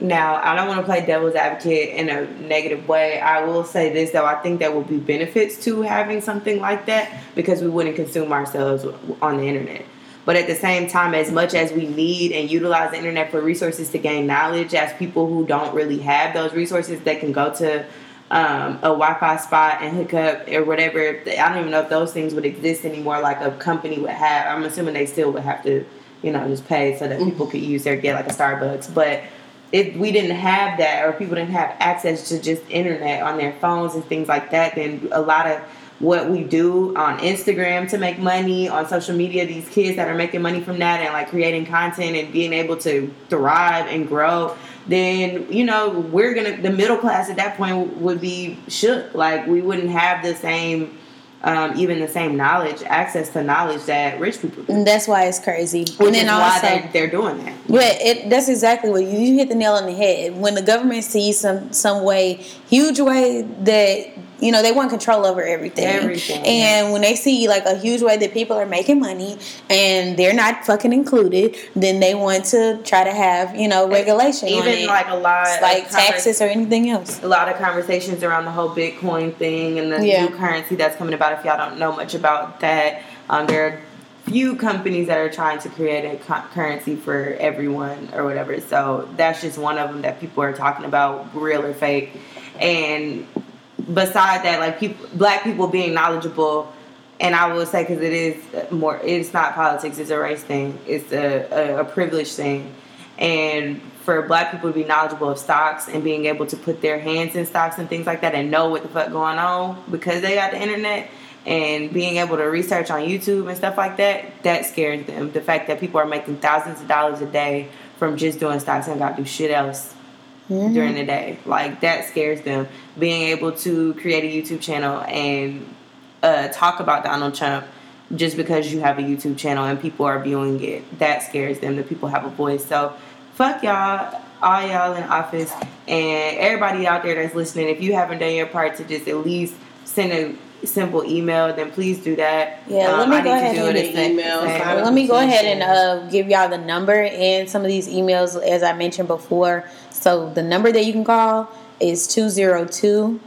A: now I don't want to play devil's advocate in a negative way. I will say this though, I think there will be benefits to having something like that because we wouldn't consume ourselves on the internet. But at the same time, as much as we need and utilize the internet for resources to gain knowledge, as people who don't really have those resources, they can go to um, a Wi-Fi spot and hook up or whatever. I don't even know if those things would exist anymore. Like a company would have. I'm assuming they still would have to, you know, just pay so that people could use their get like a Starbucks. But if we didn't have that, or people didn't have access to just internet on their phones and things like that, then a lot of what we do on Instagram to make money, on social media, these kids that are making money from that and like creating content and being able to thrive and grow, then you know we're gonna the middle class at that point would be shook. Like we wouldn't have the same um, even the same knowledge, access to knowledge that rich people do.
B: And that's why it's crazy.
A: Which
B: and then
A: is why
B: also,
A: they, they're doing that.
B: Yeah, it, that's exactly what you, you hit the nail on the head. When the government sees some some way, huge way that you know they want control over everything.
A: Everything,
B: And when they see like a huge way that people are making money and they're not fucking included, then they want to try to have you know regulation. on
A: Even
B: it.
A: like a lot,
B: like taxes or anything else.
A: a lot of conversations around the whole Bitcoin thing and the
B: Yeah.
A: new currency that's coming about. If y'all don't know much about that, um, there are few companies that are trying to create a co- currency for everyone or whatever. So that's just one of them that people are talking about, real or fake. And beside that, like people, black people being knowledgeable. And I will say, because it is more, it's not politics, it's a race thing, it's a, a, a privilege thing. And for black people to be knowledgeable of stocks and being able to put their hands in stocks and things like that and know what the fuck going on because they got the internet and being able to research on YouTube and stuff like that, that scares them. The fact that people are making thousands of dollars a day from just doing stocks and got to do shit else during the day. Like that scares them. Being able to create a YouTube channel and uh, talk about Donald Trump just because you have a YouTube channel and people are viewing it, that scares them. That people have a voice. So fuck y'all, all y'all in office, and everybody out there that's listening. If you haven't done your part to just at least send a simple email, then please do that.
B: Yeah, let me
A: I
B: go ahead and
A: it
C: send
A: as same-
B: Let me go ahead and uh, give y'all the number and some of these emails, as I mentioned before. So the number that you can call is 202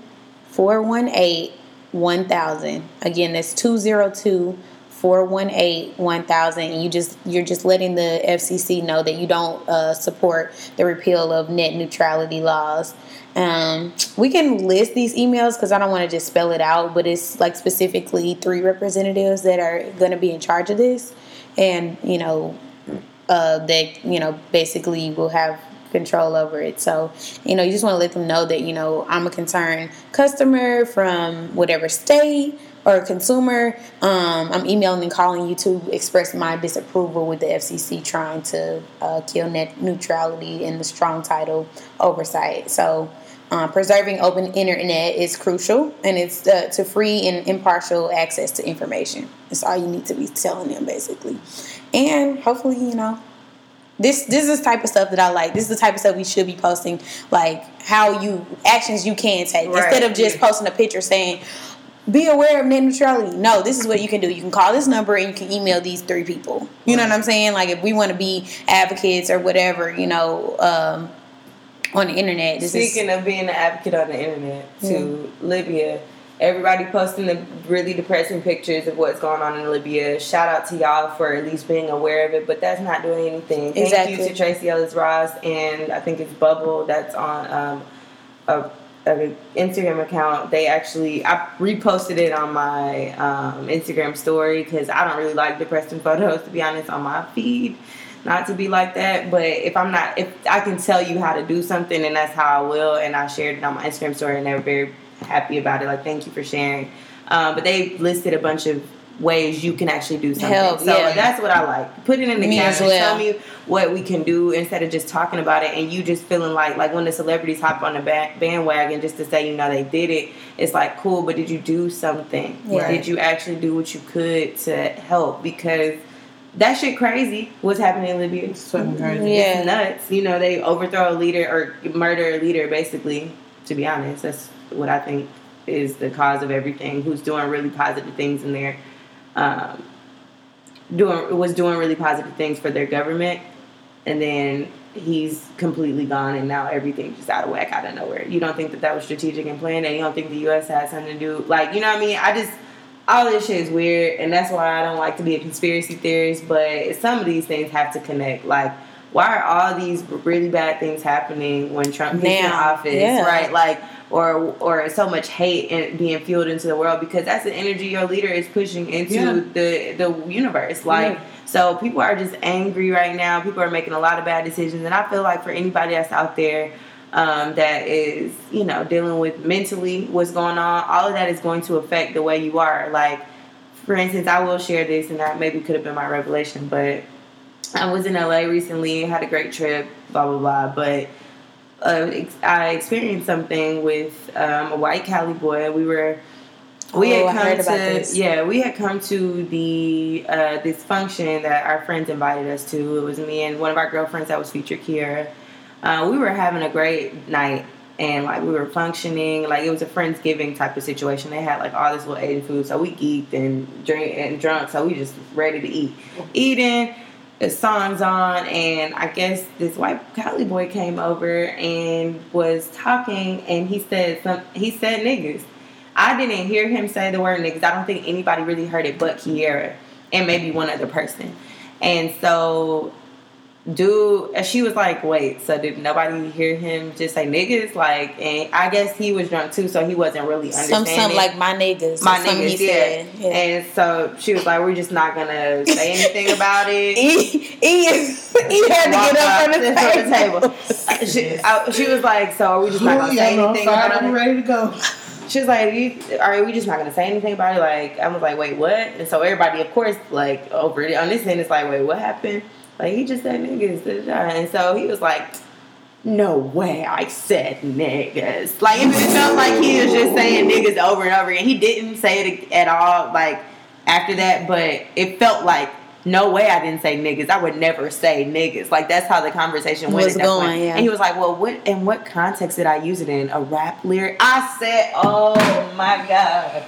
B: 418 1000. Again, that's 202 418 1000 and you just you're just letting the FCC know that you don't uh, support the repeal of net neutrality laws. Um, we can list these emails because I don't want to just spell it out, but it's like specifically three representatives that are going to be in charge of this, and you know, uh, that you know basically will have control over it. So you know, you just want to let them know that you know I'm a concerned customer from whatever state or consumer. Um, I'm emailing and calling you to express my disapproval with the FCC trying to uh, kill net neutrality and the strong title oversight. So. Uh, preserving open internet is crucial, and it's uh, to free and impartial access to information. That's all you need to be telling them, basically. And hopefully, you know, this this is the type of stuff that I like. This is the type of stuff we should be posting, like how you actions you can take
A: Right.
B: instead of just posting a picture saying. Be aware of net neutrality. No, this is what you can do. You can call this number and you can email these three people. You know what I'm saying? Like if we want to be advocates or whatever, you know, um, on the internet. This is
A: Speaking of being an advocate on the internet to Libya, everybody posting the really depressing pictures of what's going on in Libya. Shout out to y'all for at least being aware of it, but that's not doing anything. Thank you to Tracee Ellis Ross and I think it's Bubble that's on um, a, a Instagram account. They actually I reposted it on my um, Instagram story because I don't really like depressing photos to be honest on my feed not to be like that. But if I'm not, if I can tell you how to do something, and that's how I will. And I shared it on my Instagram story, and they were very happy about it. Like, thank you for sharing. Um, but they listed a bunch of ways you can actually do something.
B: Help,
A: so
B: yeah.
A: that's what I like. Put it in the
B: Me
A: camera.
B: well.
A: Tell me what we can do instead of just talking about it and you just feeling like like when the celebrities hop on the ba- bandwagon just to say you know they did it. It's like cool, but did you do something?
B: Yeah.
A: Did you actually do what you could to help? Because that shit crazy. What's happening in Libya?
C: It's fucking crazy.
B: Yeah.
A: It's nuts. You know, they overthrow a leader or murder a leader, basically. To be honest, that's what I think is the cause of everything. Who's doing really positive things in there, um, doing was doing really positive things for their government, and then he's completely gone, and now everything's just out of whack, out of nowhere. You don't think that that was strategic and planned, and you don't think the U.S. had something to do, like you know what I mean? I just all this shit is weird, and that's why I don't like to be a conspiracy theorist. But some of these things have to connect. Like, why are all these really bad things happening when Trump is in office?
B: yeah.
A: Right? Like, or or so much hate and being fueled into the world because that's the energy your leader is pushing into
C: Yeah.
A: the the universe. Like.
C: Yeah.
A: So people are just angry right now. People are making a lot of bad decisions, and I feel like for anybody that's out there um, that is, you know, dealing with mentally what's going on, all of that is going to affect the way you are. Like, for instance, I will share this, and that maybe could have been my revelation, but I was in LA recently, had a great trip, blah blah blah. But uh, ex- I experienced something with um, a white Cali boy. We were we
B: Oh,
A: had come to yeah we had come to the uh, this function that our friends invited us to it was me and one of our girlfriends that was featured here uh, we were having a great night and like we were functioning like it was a friendsgiving type of situation they had like all this little asian food so we geeked and drink and drunk so we just ready to eat eating the songs on and i guess this white cali boy came over and was talking and he said some he said niggas I didn't hear him say the word niggas. I don't think anybody really heard it but Ciara and maybe one other person. And so, dude, and she was like, wait, so did nobody hear him just say niggas? Like, and I guess he was drunk too, so he wasn't really
B: Some
A: understanding.
B: something like my niggas.
A: my
B: or something
A: niggas,
B: he
A: yeah.
B: said. yeah.
A: And so she was like, we're just not gonna say anything (laughs) about it.
B: he, he, he had to get up from the
A: Walk
B: table.
A: up from the table. Uh, she, I, she was like, so are we just not gonna
C: Ooh,
A: say
C: y'all know,
A: anything
C: fired
A: about
C: up and
A: it?
C: ready to go.
A: She was like, you, "Are we just not gonna say anything about it?" Like, I was like, "Wait, what?" And so everybody, of course, like over it on this end, it's like, "Wait, what happened?" Like he just said niggas, and so he was like, "No way, I said niggas." Like it felt like he was just saying niggas over and over again. He didn't say it at all, like after that, but it felt like. No way I didn't say niggas. I would never say niggas. Like that's how the conversation went.
B: Was
A: at that point.
B: going, yeah.
A: And he was like, "Well, what in what context did I use it in? A rap lyric?" I said, "Oh my god."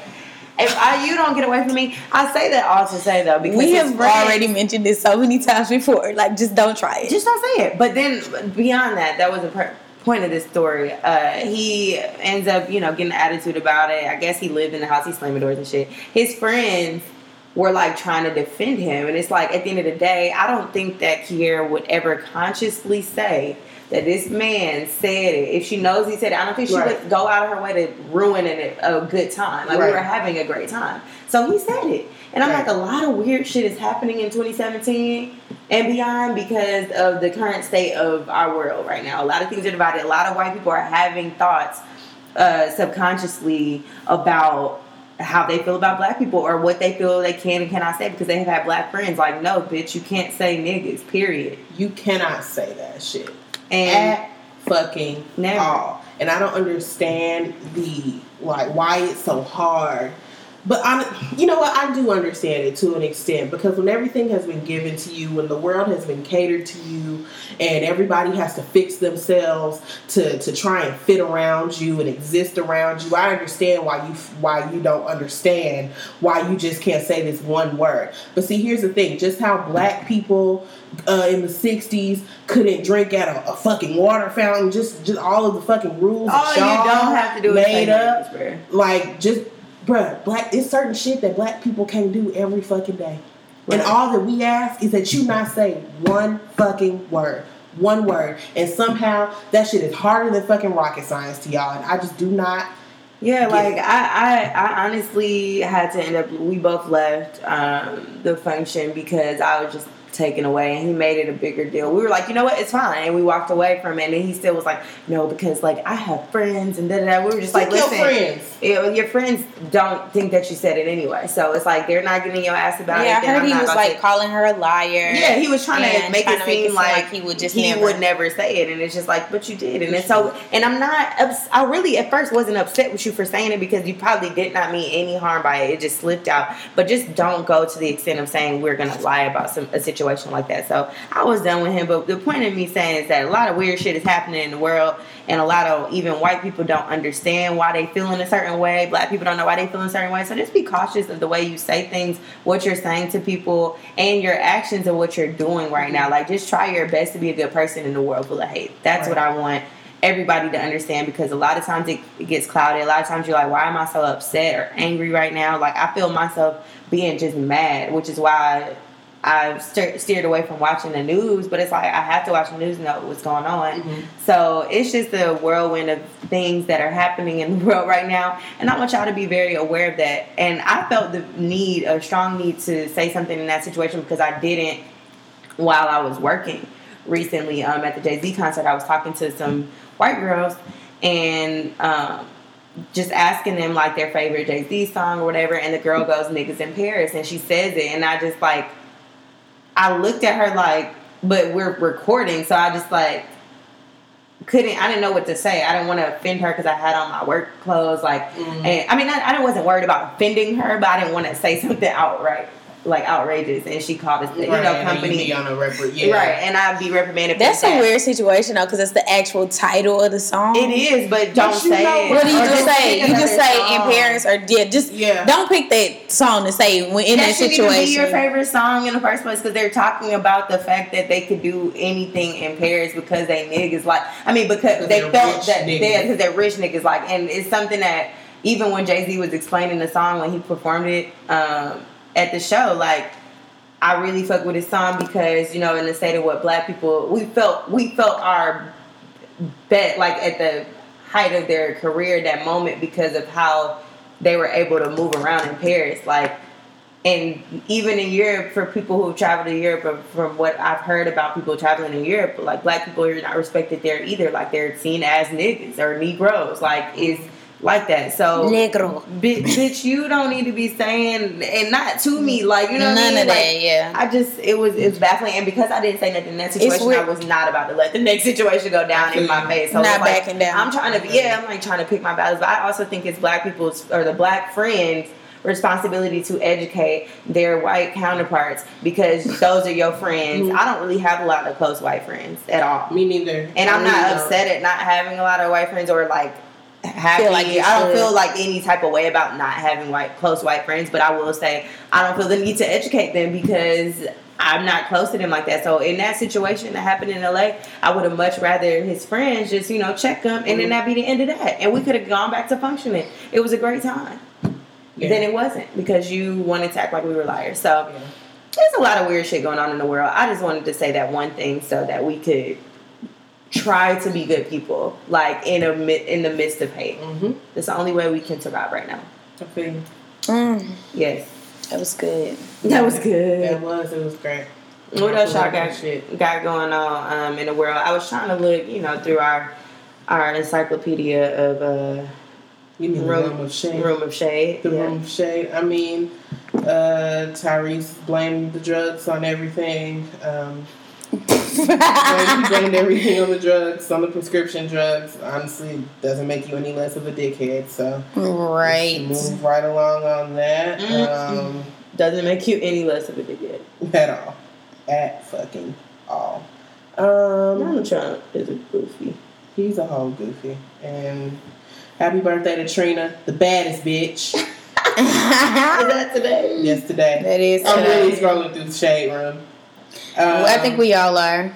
A: If I you don't get away from me, I say that all to say though because
B: We have already mentioned this so many times before. Like, just don't try it.
A: just don't say it. But then beyond that, that was a. per- point of this story. Uh, he ends up, you know, getting an attitude about it. I guess he lived in the house, he slamming doors and shit. His friends were like trying to defend him, and it's like at the end of the day, I don't think that Ciara would ever consciously say. That this man said it. If she knows he said it, I don't think she
C: Right.
A: would go out of her way to ruin it a good time. Like we were having a great time. So he said it. And I'm
C: Right.
A: like, a lot of weird shit is happening in 2017 and beyond because of the current state of our world right now. A lot of things are divided. A lot of white people are having thoughts uh, subconsciously about how they feel about black people or what they feel they can and cannot say because they have had black friends. Like, no, bitch, you can't say niggas, period.
C: You cannot say that shit.
A: And
C: at fucking
A: Never.
C: all. And I don't understand the like why it's so hard. But I, you know what? I do understand it to an extent because when everything has been given to you, when the world has been catered to you, and everybody has to fix themselves to to try and fit around you and exist around you, I understand why you why you don't understand why you just can't say this one word. But see, here's the thing: just how black people uh, in the '60s couldn't drink at a, a fucking water fountain, just just all of the fucking rules.
A: all you don't have to do
C: made up like just bruh, black it's certain shit that black people can't do every fucking day. And all that we ask is that you not say one fucking word. One word. And somehow that shit is harder than fucking rocket science to y'all. And I just do not
A: Yeah, like
C: it.
A: I, I, I honestly had to end up. We both left um, the function because I was just taken away, and he made it a bigger deal. We were like, you know what, it's fine, and we walked away from it. And he still was like, no, because like I have friends, and da da da. We were just like,
C: Fuck your friends.
A: yeah, your friends don't think that you said it anyway, so it's like they're not getting your ass about
B: yeah,
A: it.
B: Yeah,
A: I
B: heard he was like
A: to-
B: calling her a liar.
A: yeah, he was trying to make
B: trying
A: it
B: to make
A: seem
B: it seem
A: like,
B: like he would just
A: he
B: never-
A: would never say it, and it's just like, but you did, and it's so, mm-hmm. and I'm not, ups- I really at first wasn't upset with you for saying it because you probably did not mean any harm by it. It just slipped out, but just don't go to the extent of saying we're gonna lie about some a situation like that. So I was done with him, but the point of me saying is that a lot of weird shit is happening in the world, and a lot of even white people don't understand why they feel in a certain way. Black people don't know why they feel in a certain way. So just be cautious of the way you say things, what you're saying to people, and your actions and what you're doing right now. Like just try your best to be a good person in a world full of hate. That's
C: Right.
A: what I want everybody to understand because a lot of times it, it gets clouded. A lot of times you're like, why am I so upset or angry right now? Like I feel myself being just mad, which is why I've st- steered away from watching the news. But it's like I have to watch the news and know what's going on.
C: Mhm.
A: So it's just a whirlwind of things that are happening in the (laughs) world right now, and I want y'all to be very aware of that. And I felt the need, a strong need, to say something in that situation because I didn't while I was working recently um, at the Jay Z concert. I was talking to some white girls and um, just asking them like their favorite Jay Z song or whatever, and the girl goes "Niggas in Paris" and she says it, and I just like I looked at her like, but we're recording, so I just like couldn't. I didn't know what to say. I didn't want to offend her because I had on my work clothes. Like, mm-hmm. and I mean, I, I wasn't worried about offending her, but I didn't want to say (laughs) something outright like outrageous, and she called us, you
C: Right,
A: know, company.
C: you be on a repre- yeah.
A: Right, and I'd be reprimanded.
B: That's
A: for
B: a
A: that.
B: weird situation though, because it's the actual title of the song.
A: It is, but don't
C: you
A: say
C: know
A: it.
B: What do you
A: Or
B: just say? You just say in
A: song.
B: Paris or yeah, just
C: Yeah.
B: don't pick that song to say when in
A: that
B: that,
A: shouldn't be your favorite song in the first place because they're talking about the fact that they could do anything in Paris because they niggas like. I mean, because they felt that
C: niggas.
A: they because they're rich niggas like, and it's something that even when Jay Z was explaining the song when he performed it um, at the show, like. I really fuck with his song because you know in the state of what black people we felt we felt our bet like at the height of their career that moment because of how they were able to move around in Paris like and even in Europe for people who travel to Europe or from what I've heard about people traveling in Europe like black people are not respected there either like they're seen as niggas or negroes like is like that so
B: Negro.
A: Bi- bitch, you don't need to be saying and not to me, like you know. what I
B: None
A: mean?
B: of
A: Like,
B: that, yeah.
A: I just it was it's baffling, and because I didn't say nothing in that situation, I was not about to let the next situation go down in my face. So
B: Not
A: it's like,
B: backing down.
A: I'm trying to, be, yeah, I'm like trying to pick my battles, but I also think it's black people's or the black friends. Responsibility to educate their white counterparts because (laughs) those are your friends. Mm-hmm. I don't really have a lot of close white friends at all.
C: Me neither.
A: And
C: I
A: I'm not
C: really don't.
A: upset at not having a lot of white friends or like happy.
B: like
A: I don't feel like any type of way about not having white close white friends, but I will say I don't feel the need to educate them because I'm not close to them like that. So in that situation that happened in LA, I would have much rather his friends just you know check him and
C: Mm-hmm.
A: then that be the end of that, and we could have gone back to functioning. It was a great time.
C: Yeah.
A: Then it wasn't because you wanted to act like we were liars. So
C: Yeah.
A: there's a lot of weird shit going on in the world. I just wanted to say that one thing so that we could try to be good people, like in a in the midst of hate.
C: Mhm.
A: That's the only way we can survive right now.
C: I feel you.
B: Mm,
A: Yes,
B: that was good.
A: that was good.
C: That was. It was great.
A: What else y'all got
C: shit.
A: got going on um, in the world? I was trying to look, you know, through our our encyclopedia of uh,
C: You mean the
A: room
C: room of shade?
A: room of shade.
C: The
A: yeah.
C: room of shade. I mean, uh, Tyrese blamed the drugs on everything. Um, blamed, he blamed everything on the drugs, on the prescription drugs. Honestly, doesn't make you any less of a dickhead. So
B: Right.
C: move right along on that.
A: Mm-mm.
C: Um,
A: Doesn't make you any less of a dickhead.
C: at all, at fucking all. Um,
A: Donald Trump is a goofy.
C: he's a whole goofy. And happy birthday to Trina, the baddest bitch. (laughs) (laughs)
A: Is that today?
C: Yesterday.
B: That is
C: I'm really
B: today.
C: scrolling through the shade room. Um,
B: I think we all are.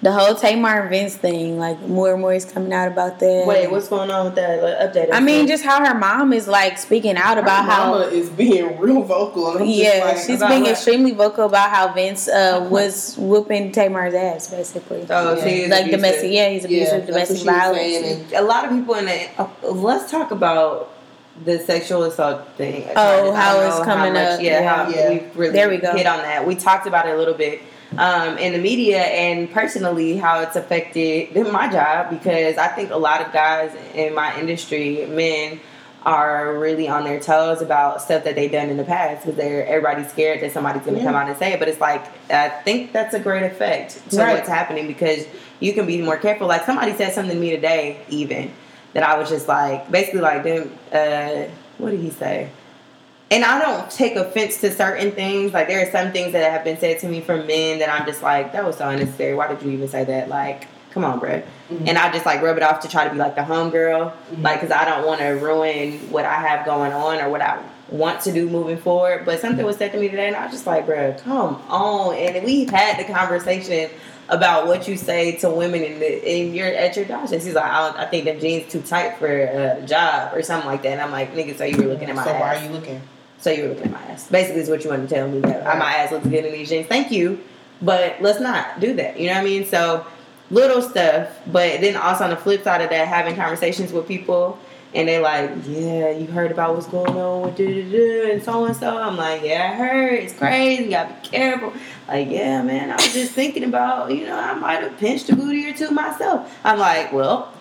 B: The whole Tamar and Vince thing, like more and more is coming out about that.
A: Wait, what's going on with that? Like, update.
B: I mean, just how her mom is like speaking out
C: her
B: about
C: mama
B: how.
C: is being (laughs) real vocal. And I'm just
B: Yeah,
C: like,
B: she's being
A: what?
B: extremely vocal about how Vince uh, was whooping Tamar's ass, basically.
A: oh,
C: Yeah.
A: so he's
B: like
A: abusive.
B: domestic, yeah, he's abusive,
C: Yeah,
B: domestic
C: what she was
B: violence.
A: A lot of people in it. Uh, let's talk about the sexual assault thing.
B: Oh, how it's coming
A: much-
B: up,
A: Yeah,
B: yeah.
A: how
C: Yeah.
A: we really
B: There we go.
A: hit on that. We talked about it a little bit um, in the media and personally how it's affected (laughs) my job because I think a lot of guys in my industry, men, are really on their toes about stuff that they've done in the past because they're everybody's scared that somebody's going to
C: Yeah.
A: come out and say it. But it's like I think that's a great effect to
C: Right.
A: what's happening because you can be more careful. Like somebody said something to me today, even that I was just like, basically like them. Uh, what did he say? And I don't take offense to certain things. Like there are some things that have been said to me from men that I'm just like, that was so unnecessary. Why did you even say that? Like, come on, bruh.
C: Mhm.
A: And I just like rub it off to try to be like the home girl,
C: Mhm.
A: like because I don't want to ruin what I have going on or what I want to do moving forward. But something was said to me today, and I was just like, bruh, come on. And we've had the conversation about what you say to women in the in your at your job. And she's like, I, don't, I think them jeans too tight for a job or something like that. And I'm like, nigga, so you were looking at my
C: so
A: ass.
C: why are you looking?
A: So you were looking at my ass. Basically, is what you want to tell me that my ass looks good in these jeans. Thank you, but let's not do that. You know what I mean? So little stuff, but then also on the flip side of that, having conversations with people. And they like, yeah, you heard about what's going on with da and so and so. I'm like, yeah, I heard. It's crazy. You gotta be careful. Like, yeah, man. I was just thinking about, you know, I might have pinched a booty or two myself. I'm like, well,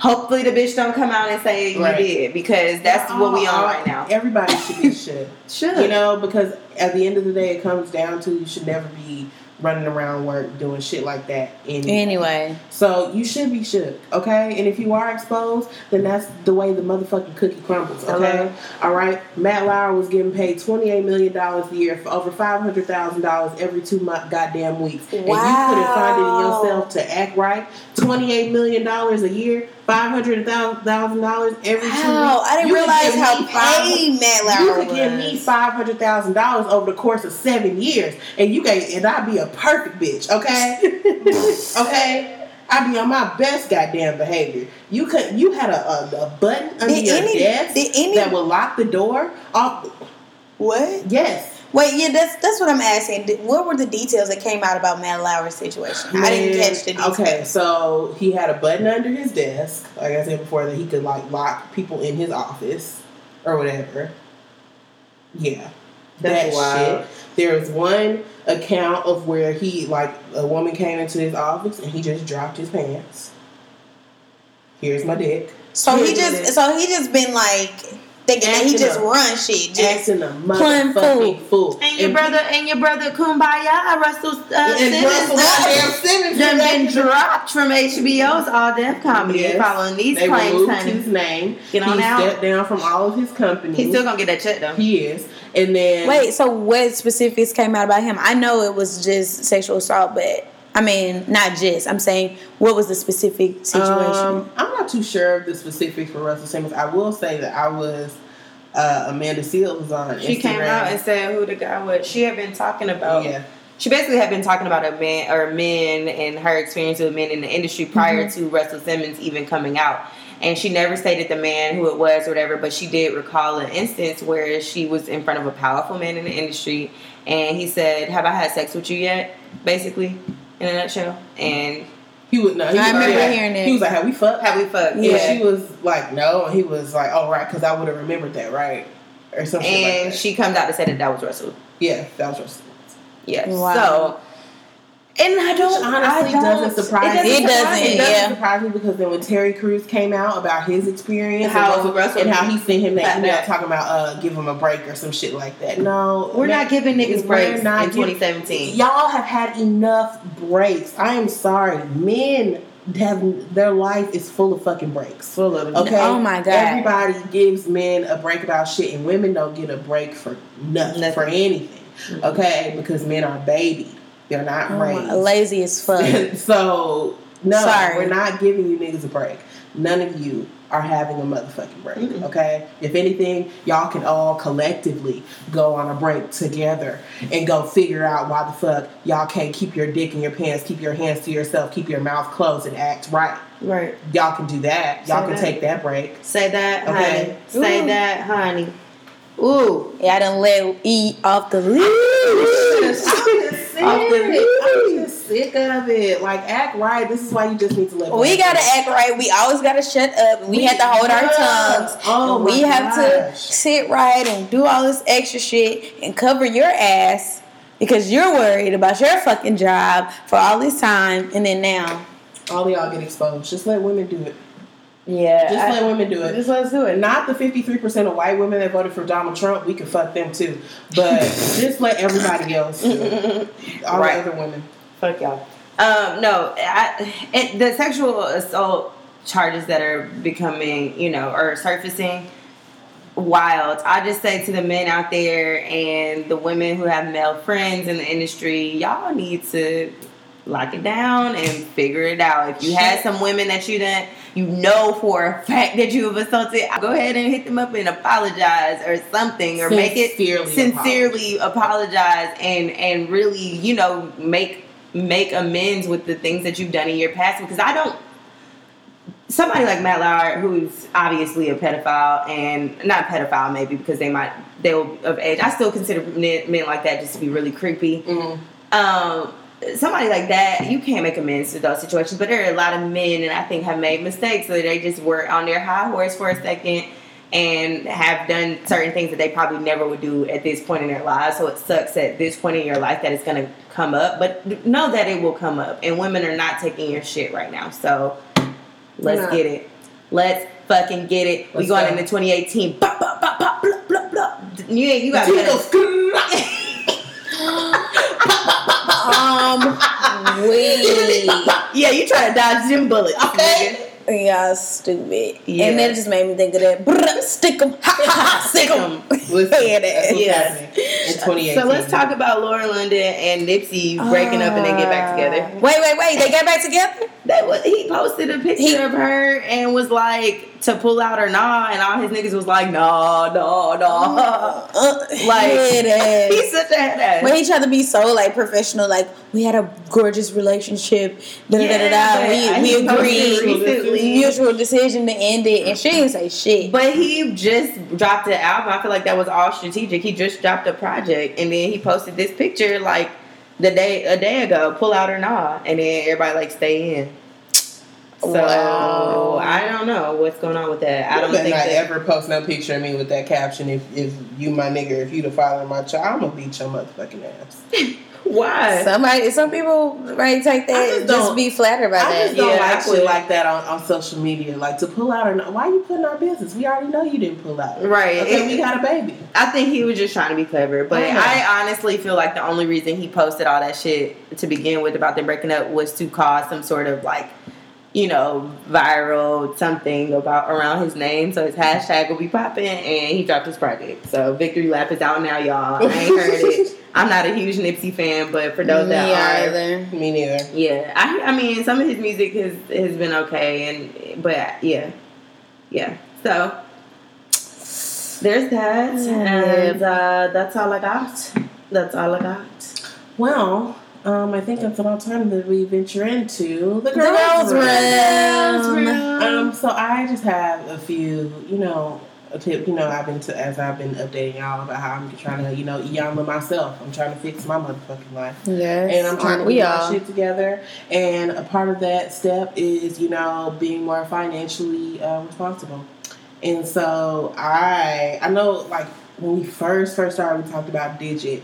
A: hopefully the bitch don't come out and say you
C: Right.
A: did because that's what we on right now.
C: Everybody should be (laughs) should.
A: Should
C: You know, because at the end of the day, it comes down to you should never be running around work doing shit like that anyway.
B: Anyway,
C: So you should be shook, okay? And if you are exposed, then that's the way the motherfucking cookie crumbles, okay?
A: Hello?
C: All right. Matt Lauer was getting paid twenty eight million dollars a year for over five hundred thousand dollars every two month goddamn weeks, and you couldn't find it in yourself to act right. Twenty eight million dollars a year, five hundred thousand dollars every two weeks.
B: I didn't
C: You could
B: realize
C: give
B: how
C: me
B: paid Matt
C: you
B: Lauer
C: could
B: was.
C: give me five hundred thousand dollars over the course of seven years, and you can, and I'd be a perfect bitch, okay? (laughs) okay, I'd be on my best goddamn behavior. You could, you had a, a, a button under
B: Did
C: your
B: any-
C: desk
B: any-
C: that would lock the door. Off,
B: what?
C: yes,
B: Wait, yeah, that's that's what I'm asking. What were the details that came out about Matt Lauer's situation? I didn't catch the details.
C: Okay, so he had a button under his desk, like I said before, that he could like lock people in his office or whatever. Yeah,
A: That's
C: that
A: wild.
C: shit. There was one account of where he like a woman came into his office and he just dropped his pants. Here's my dick.
B: So he
C: Here's my
B: just
C: dick.
B: so he just been like thinking that he just
C: up.
B: run shit. Just
C: acting a motherfucking fool.
A: And your brother and your brother Kumbaya, Russell uh,
C: and
A: Simmons,
C: Russell goddamn Simmons
A: done been dropped from HBO's All Def Comedy
C: Yes.
A: following these
C: They
A: claims,
C: removed
A: honey.
C: his name.
A: Get on
C: he
A: out.
C: stepped down from all of his companies.
A: He's still gonna get that check though.
C: He is. And then
B: Wait, so what specifics came out about him? I know it was just sexual assault, but I mean, not just. I'm saying, what was the specific situation?
C: Um, I'm not too sure of the specifics for Russell Simmons. I will say that I was uh, Amanda Seales was on
A: She
C: Instagram.
A: came out and said who the guy was. She had been talking about.
C: yeah,
A: She basically had been talking about a man or men and her experience with men in the industry prior
C: Mm-hmm.
A: to Russell Simmons even coming out. And she never stated the man who it was or whatever, but she did recall an instance where she was in front of a powerful man in the industry and he said, Have I had sex with you yet? Basically, in a nutshell. And
C: he was. No, he
B: I
C: was
B: remember
C: like,
B: hearing that.
C: He was like, "Have we fucked?"
A: have we fucked?
C: And
B: Yeah.
C: she was like, "No," and he was like, "Oh right," because I would have remembered that, right, or something like
A: And
C: that.
A: she comes out to say that that was Russell.
C: yeah, that was Russell.
A: Yes.
B: Wow.
A: So, and I don't
C: honestly
A: I don't,
C: doesn't surprise
A: it
C: me.
B: It
A: surprise
B: doesn't,
A: me.
C: It doesn't
B: yeah.
C: surprise me because then when Terry Crews came out about his experience
A: How
C: and, Russell,
A: Russell-
C: and how he sent him that
A: That-
C: email
A: that-
C: talking about uh give him a break or some shit like that. No,
A: We're
C: man,
A: not giving niggas breaks
C: not
A: in 2017.
C: Y'all have had enough breaks. I am sorry, men have their life is full of fucking breaks.
A: Full of
C: Okay.
B: Oh my God.
C: Everybody gives men a break about shit, and women don't get a break for nothing,
A: Nothing.
C: for anything. Okay, because men are babied. They're not
B: Oh
C: raised.
B: lazy as (laughs) fuck.
C: so no,
B: Sorry.
C: we're not giving you niggas a break. None of you are having a motherfucking break.
A: Mm-mm.
C: Okay. If anything, y'all can all collectively go on a break together and go figure out why the fuck y'all can't keep your dick in your pants, keep your hands to yourself, keep your mouth closed, and act right.
A: Right.
C: Y'all can do that. Y'all
A: Say
C: can
A: that.
C: take that break.
A: Say that,
C: Okay.
A: honey. Say
B: Ooh.
A: that, honey. Ooh.
B: yeah, I done let E off the leash. (laughs)
C: I'm just sick.
A: Off the-
C: I'm just sick of it. Like act right. This is why you just need to live.
B: We gotta act right. We always gotta shut up. We, have to hold our tongues.
C: Oh
B: And we
C: my
B: have to sit right and do all this extra shit and cover your ass because you're worried about your fucking job for all this time and then now.
C: All of y'all get exposed. Just let women do it.
A: Yeah.
C: Just
A: I-
C: let women do it.
A: Just let's do it.
C: Not the 53% of white women that voted for Donald Trump. We can fuck them too. But (laughs) just let everybody else do it. All
A: Right.
C: the other women.
A: Fuck y'all. Um, no, I, it, the sexual assault charges that are becoming, you know, or surfacing, wild. I just say to the men out there and the women who have male friends in the industry, y'all need to lock it down and figure it out. If you had some women that you didn't, you know for a fact that you have assaulted, go ahead and hit them up and apologize or something, or make it
C: Sincerely
A: sincerely apologize and and really, you know, make make amends with the things that you've done in your past because I don't somebody like Matt Lauer, who's obviously a pedophile and not pedophile maybe because they might they will of age. I still consider men, men like that just to be really creepy. Um, somebody like that, you can't make amends to those situations. But there are a lot of men, and I think have made mistakes, so they just were on their high horse for a second and have done certain things that they probably never would do at this point in their lives. So it sucks at this point in your life that it's going to come up, but know that it will come up. And women are not taking your shit right now. So let's get it. Let's fucking get it. we going
C: go.
A: into 2018. Bop, bop, bop, bop, blah, blah, blah. You, you got (laughs)
C: Um,
B: I'm weak.
A: Yeah, you try to dodge them bullets.
C: Okay.
B: Y'all stupid.
A: Yeah.
B: And that just made me think of that. Brr, stick 'em. Ha, ha, ha, (laughs) stick 'em.
C: Listen, (laughs)
B: Yeah,
A: yeah.
C: in 2018.
A: So let's talk about Lauren London and Nipsey breaking up and then get back together. Ah.
B: Wait, wait, wait. They got back together?
A: That was he posted a picture
B: He-
A: of her and was like to pull out or nah, and all his niggas was like, nah, nah, nah.
B: Uh,
A: Like,
B: head.
A: He's such a head ass.
B: But he tried to be so like professional, like we had a gorgeous relationship. Da da da da. We we agreed. Mutual decision to end it, and she didn't say shit.
A: But he just dropped an album. I feel like that was all strategic. He just dropped a project, and then he posted this picture like the day a day ago. Pull out or not, and then everybody like stay in. So
B: Wow.
A: I don't know what's going on with that. I
C: I
A: don't think that.
C: ever post no picture of me with that caption. If if you my nigga, if you the father of my child, I'm gonna beat your motherfucking ass. (laughs)
A: Why?
B: Somebody, some people might take that
C: just
B: just
C: don't-
B: be flattered by
C: I
B: that.
C: just don't
A: Yeah, I
C: actually like that on, on social media. Like to pull out or not. Why you putting our business? We already know you didn't pull out.
A: Right.
C: Okay,
A: It-
C: we got a baby.
A: I think he was just trying to be clever, but
C: I.
A: I honestly feel like the only reason he posted all that shit to begin with about them breaking up was to cause some sort of like, you know, viral something about around his name, so his hashtag will be popping, and he dropped his project. So Victory Lap is out now, y'all. I ain't heard it. (laughs) I'm not a huge Nipsey fan, but for those that
B: Me
A: are,
B: either.
C: Me neither.
A: yeah, I I mean some of his music has has been okay, and but yeah, yeah. So there's that, and uh, that's all I got. That's all I got.
C: Well, um, I think it's about time that we venture into the girls'
B: room.
C: Um, so I just have a few, you know. You know, I've been to as I've been updating y'all about how I'm trying to, you know, yama myself. I'm trying to fix my motherfucking life.
B: Yes.
C: and I'm trying to
B: we
C: get
B: all.
C: my shit together. And a part of that step is, you know, being more financially uh, responsible. And so I, I know, like when we first first started, we talked about Digit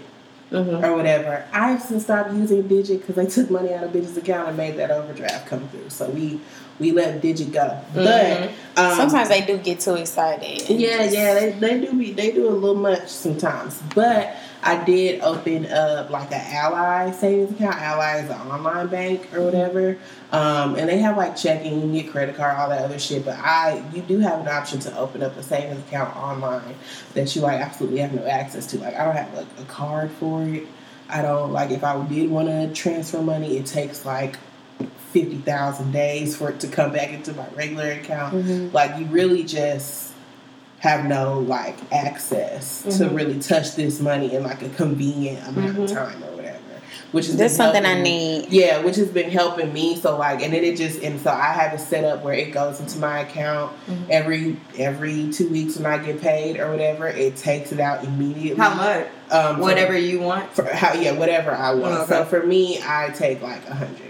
A: Mm-hmm.
C: or whatever. I've since stopped using Digit because they took money out of Digit's account and made that overdraft come through. So we we let Digit go. But um,
B: Sometimes they do get too excited.
C: yeah, yeah, they, they do be they do a little much sometimes. But I did open up like an Ally savings account. Ally is an online bank or whatever, um, and they have like checking, you get credit card, all that other shit. But I, you do have an option to open up a savings account online that you like absolutely have no access to. Like I don't have like a card for it. I don't like if I did want to transfer money, it takes like fifty thousand days for it to come back into my regular account.
B: Mhm.
C: Like you really just have no like access to
A: Mhm.
C: really touch this money in like a convenient amount of
A: Mhm.
C: time or whatever. Which is
B: That's something I need.
C: Yeah, which has been helping me. So like, and then it just and so I have it set up where it goes into my account
A: Mhm.
C: every every two weeks when I get paid or whatever. It takes it out immediately.
A: How much?
C: Um, for-
A: Whatever you want.
C: For, how yeah, whatever I want.
A: Oh, okay.
C: So for me, I take like a hundred out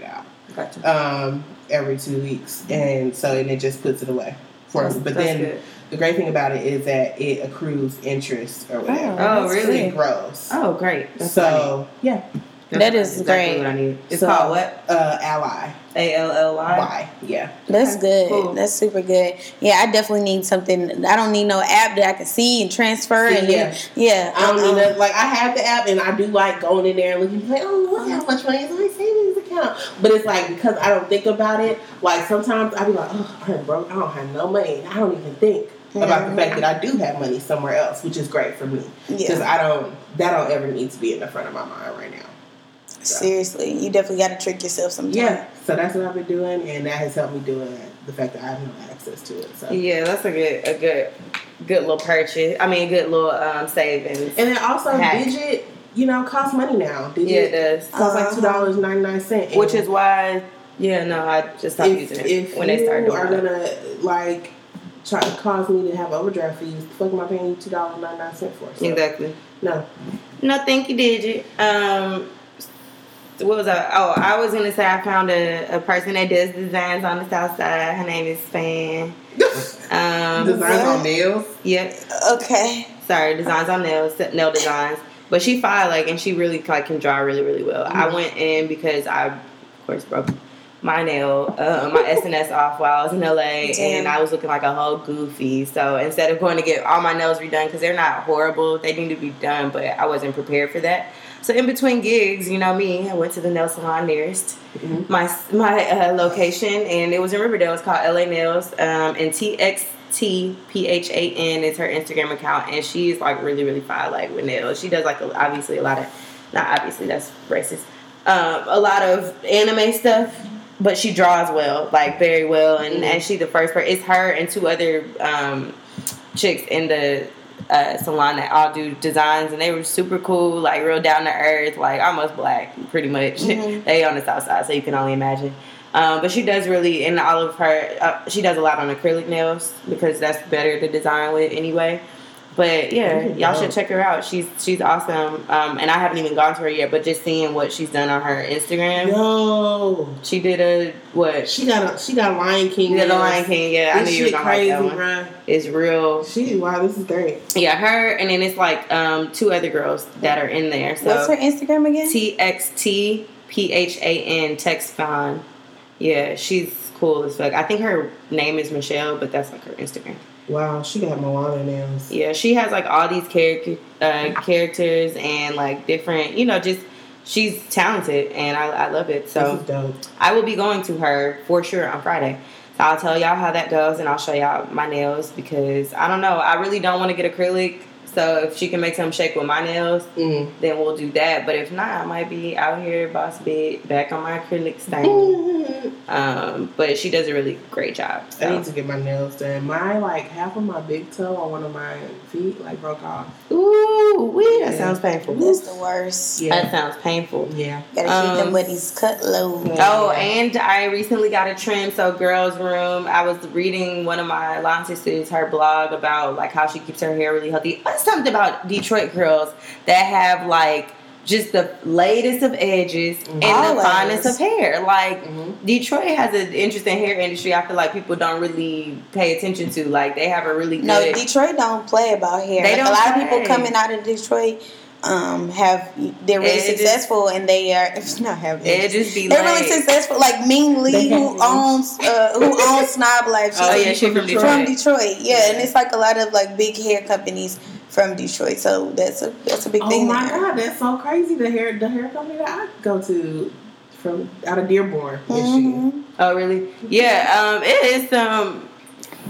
A: Gotcha.
C: um, every two weeks, and so and it just puts it away for me. But then
A: good.
C: the great thing about it is that it accrues interest or whatever.
A: Oh,
B: that's
A: really?
C: It grows.
A: Oh, great. That's what I need.
C: so yeah,
A: That's
B: That is
A: exactly
B: great.
A: What I need. It's
C: So-
A: called what?
C: uh, ally.
A: A L L Y.
C: Yeah.
B: That's
A: Okay,
B: good.
A: cool.
B: That's super good. Yeah, I definitely need something. I don't need no app that I can see and transfer.
C: See,
B: and
C: yeah.
B: yeah,
C: I don't
B: uh-uh.
C: need that. Like I have the app, and I do like going in there and looking like, oh, look how much money is in my savings account. But it's like because I don't think about it. Like sometimes I be like, oh, I'm broke. I don't have no money. I don't even think about the fact that I do have money somewhere else, which is great for me because
B: Yeah.
C: I don't. That don't ever need to be in the front of my mind right now.
B: Seriously, you definitely got to trick yourself sometimes.
C: Yeah. So that's what I've been doing, and that has helped me do it. The fact that I have no access to it. So.
A: Yeah, that's a good, a good, good little purchase. I mean, a good little um, savings.
C: And then also,
A: Hack.
C: Digit, you know, costs money now. Digit
A: yeah, it does.
C: costs like
B: Uh-huh.
C: two dollars ninety nine cent,
A: Which is why, yeah, no, I just stopped
C: if,
A: using it
C: if
A: when they started doing
C: are
A: that.
C: gonna like try to cause me to have overdraft fees, the fuck am I paying you two dollars ninety nine cent for? So,
A: Exactly.
C: No,
A: No, thank you, Digit. Um, what was I? Oh, I was gonna say I found a, a person that does designs on the south side. Her name is Fan. (laughs) Um,
C: designs on nails.
A: Yep.
B: Okay.
A: Sorry, designs on nails, nail designs. But she file like, and she really like can draw really, really well. I went in because I, of course, broke my nail, uh, my (laughs) SNS off while I was in LA, and I was looking like a whole goofy. So instead of going to get all my nails redone, because they're not horrible, they need to be done, but I wasn't prepared for that. So in between gigs, you know me, I went to the nail salon nearest my my uh, location, and it was in Riverdale. It's called LA Nails, um, and TXTPHAN is her Instagram account, and she's like really really fine, like with nails. She does like a, obviously a lot of, not obviously that's racist, um, a lot of anime stuff. But she draws well, like very well, and, and she the first person. It's her and two other um, chicks in the uh, salon that all do designs, and they were super cool, like real down to earth, like almost black, pretty much. (laughs) they on the south side, so you can only imagine. Um, but she does really, in all of her, uh, she does a lot on acrylic nails because that's better to design with anyway. But yeah, y'all should check her out. She's she's awesome, um, and I haven't even gone to her yet. But just seeing what she's done on her Instagram,
C: Yo,
A: she did a what?
C: she got a she got Lion King.
A: She did the. Lion King. Yeah, I
C: This
A: knew you were gonna
C: crazy,
A: like that one.
C: bruh.
A: It's real.
C: She wow, this is great.
A: Yeah, her, and then it's like um, two other girls that are in there. So
B: What's her Instagram again?
A: T X T P H A N Texfon. Yeah, she's cool as fuck. I think her name is Michelle, but that's like her Instagram.
C: Wow, she got Moana nails.
A: Yeah, she has like all these character uh, characters and like different, you know, just she's talented and I, I love it. So. I will be going to her for sure on Friday. So I'll tell y'all how that goes and I'll show y'all my nails because I don't know. I really don't want to get acrylic. So if she can make some shake with my nails,
C: Mm.
A: then we'll do that. But if not, I might be out here, boss bit, back on my acrylic (laughs) stain. Um, but she does a really great job.
C: I need to get my nails done. My like half of my big toe on one of my feet like broke off.
A: Ooh, wee, that
C: Yeah.
A: sounds painful.
B: That's the worst.
C: Yeah.
A: That sounds painful.
C: yeah.
B: Gotta keep them
A: Um,
B: buddies cut low.
C: Yeah.
A: Oh, and I recently got a trim. So, girls' room. I was reading one of my line sisters her blog about like how she keeps her hair really healthy. Something about Detroit girls that have like just the latest of edges and the
B: Always.
A: finest of hair. Like
C: Mhm.
A: Detroit has an interesting hair industry. I feel like people don't really pay attention to. Like they have a really good.
B: No, Detroit don't play about hair.
A: They
B: Like,
A: don't
B: a lot
A: play.
B: of people coming out of Detroit um have they're really
A: Edges.
B: successful and they are (laughs) not have
A: it
B: edges.
A: just be
B: They're
A: like,
B: really successful. Like Ming Lee, who owns uh, who (laughs) owns Snob Life. She's
A: Oh yeah, she from Detroit.
B: from Detroit. Yeah, and it's like a lot of like big hair companies from Detroit. So that's a that's a big
C: Oh
B: thing Oh
C: my
B: there.
C: god, that's so crazy. The hair the hair company that I go to from out of Dearborn, Michigan.
B: Mhm.
A: Oh, really? Yeah. Um, it is some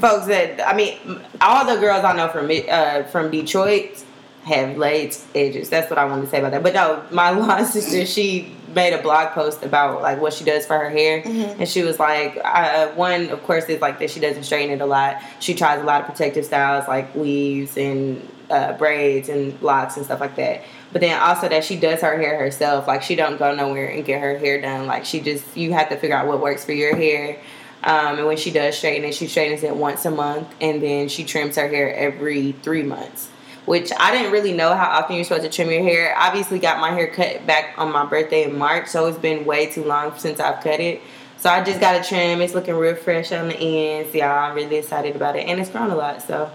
A: folks that I mean, all the girls I know from uh from Detroit have laid edges. That's what I want to say about that. But no, my (laughs) lawn sister, she made a blog post about like what she does for her hair,
B: Mhm.
A: and she was like, uh, one of course is like that she doesn't straighten it a lot. She tries a lot of protective styles like weaves and uh, braids and locks and stuff like that. But then also that she does her hair herself. Like she don't go nowhere and get her hair done. Like she just you have to figure out what works for your hair. Um, and when she does straighten it, she straightens it once a month, and then she trims her hair every three months. Which I didn't really know how often you're supposed to trim your hair. Obviously, got my hair cut back on my birthday in March, so it's been way too long since I've cut it. So I just got a trim. It's looking real fresh on the ends, y'all. I'm really excited about it, and it's grown a lot. So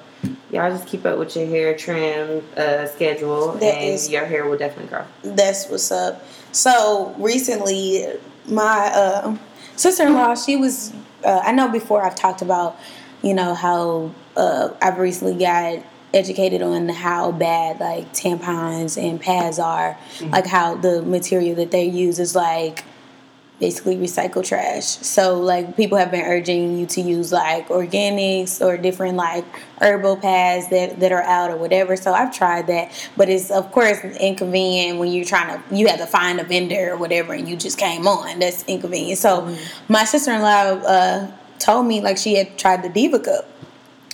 A: y'all just keep up with your hair trim uh, schedule,
B: That
A: and
B: is-
A: your hair will definitely grow.
B: That's what's up. So recently, my uh, sister-in-law, she was. Uh, I know before I've talked about, you know, how uh, I've recently got educated on how bad like tampons and pads are, like how the material that they use is like basically recycled trash. So like people have been urging you to use like organics or different like herbal pads that, that are out or whatever. So I've tried that, but it's of course inconvenient when you're trying to you have to find a vendor or whatever and you just came on. That's inconvenient. So my sister-in-law uh, told me like she had tried the Diva Cup.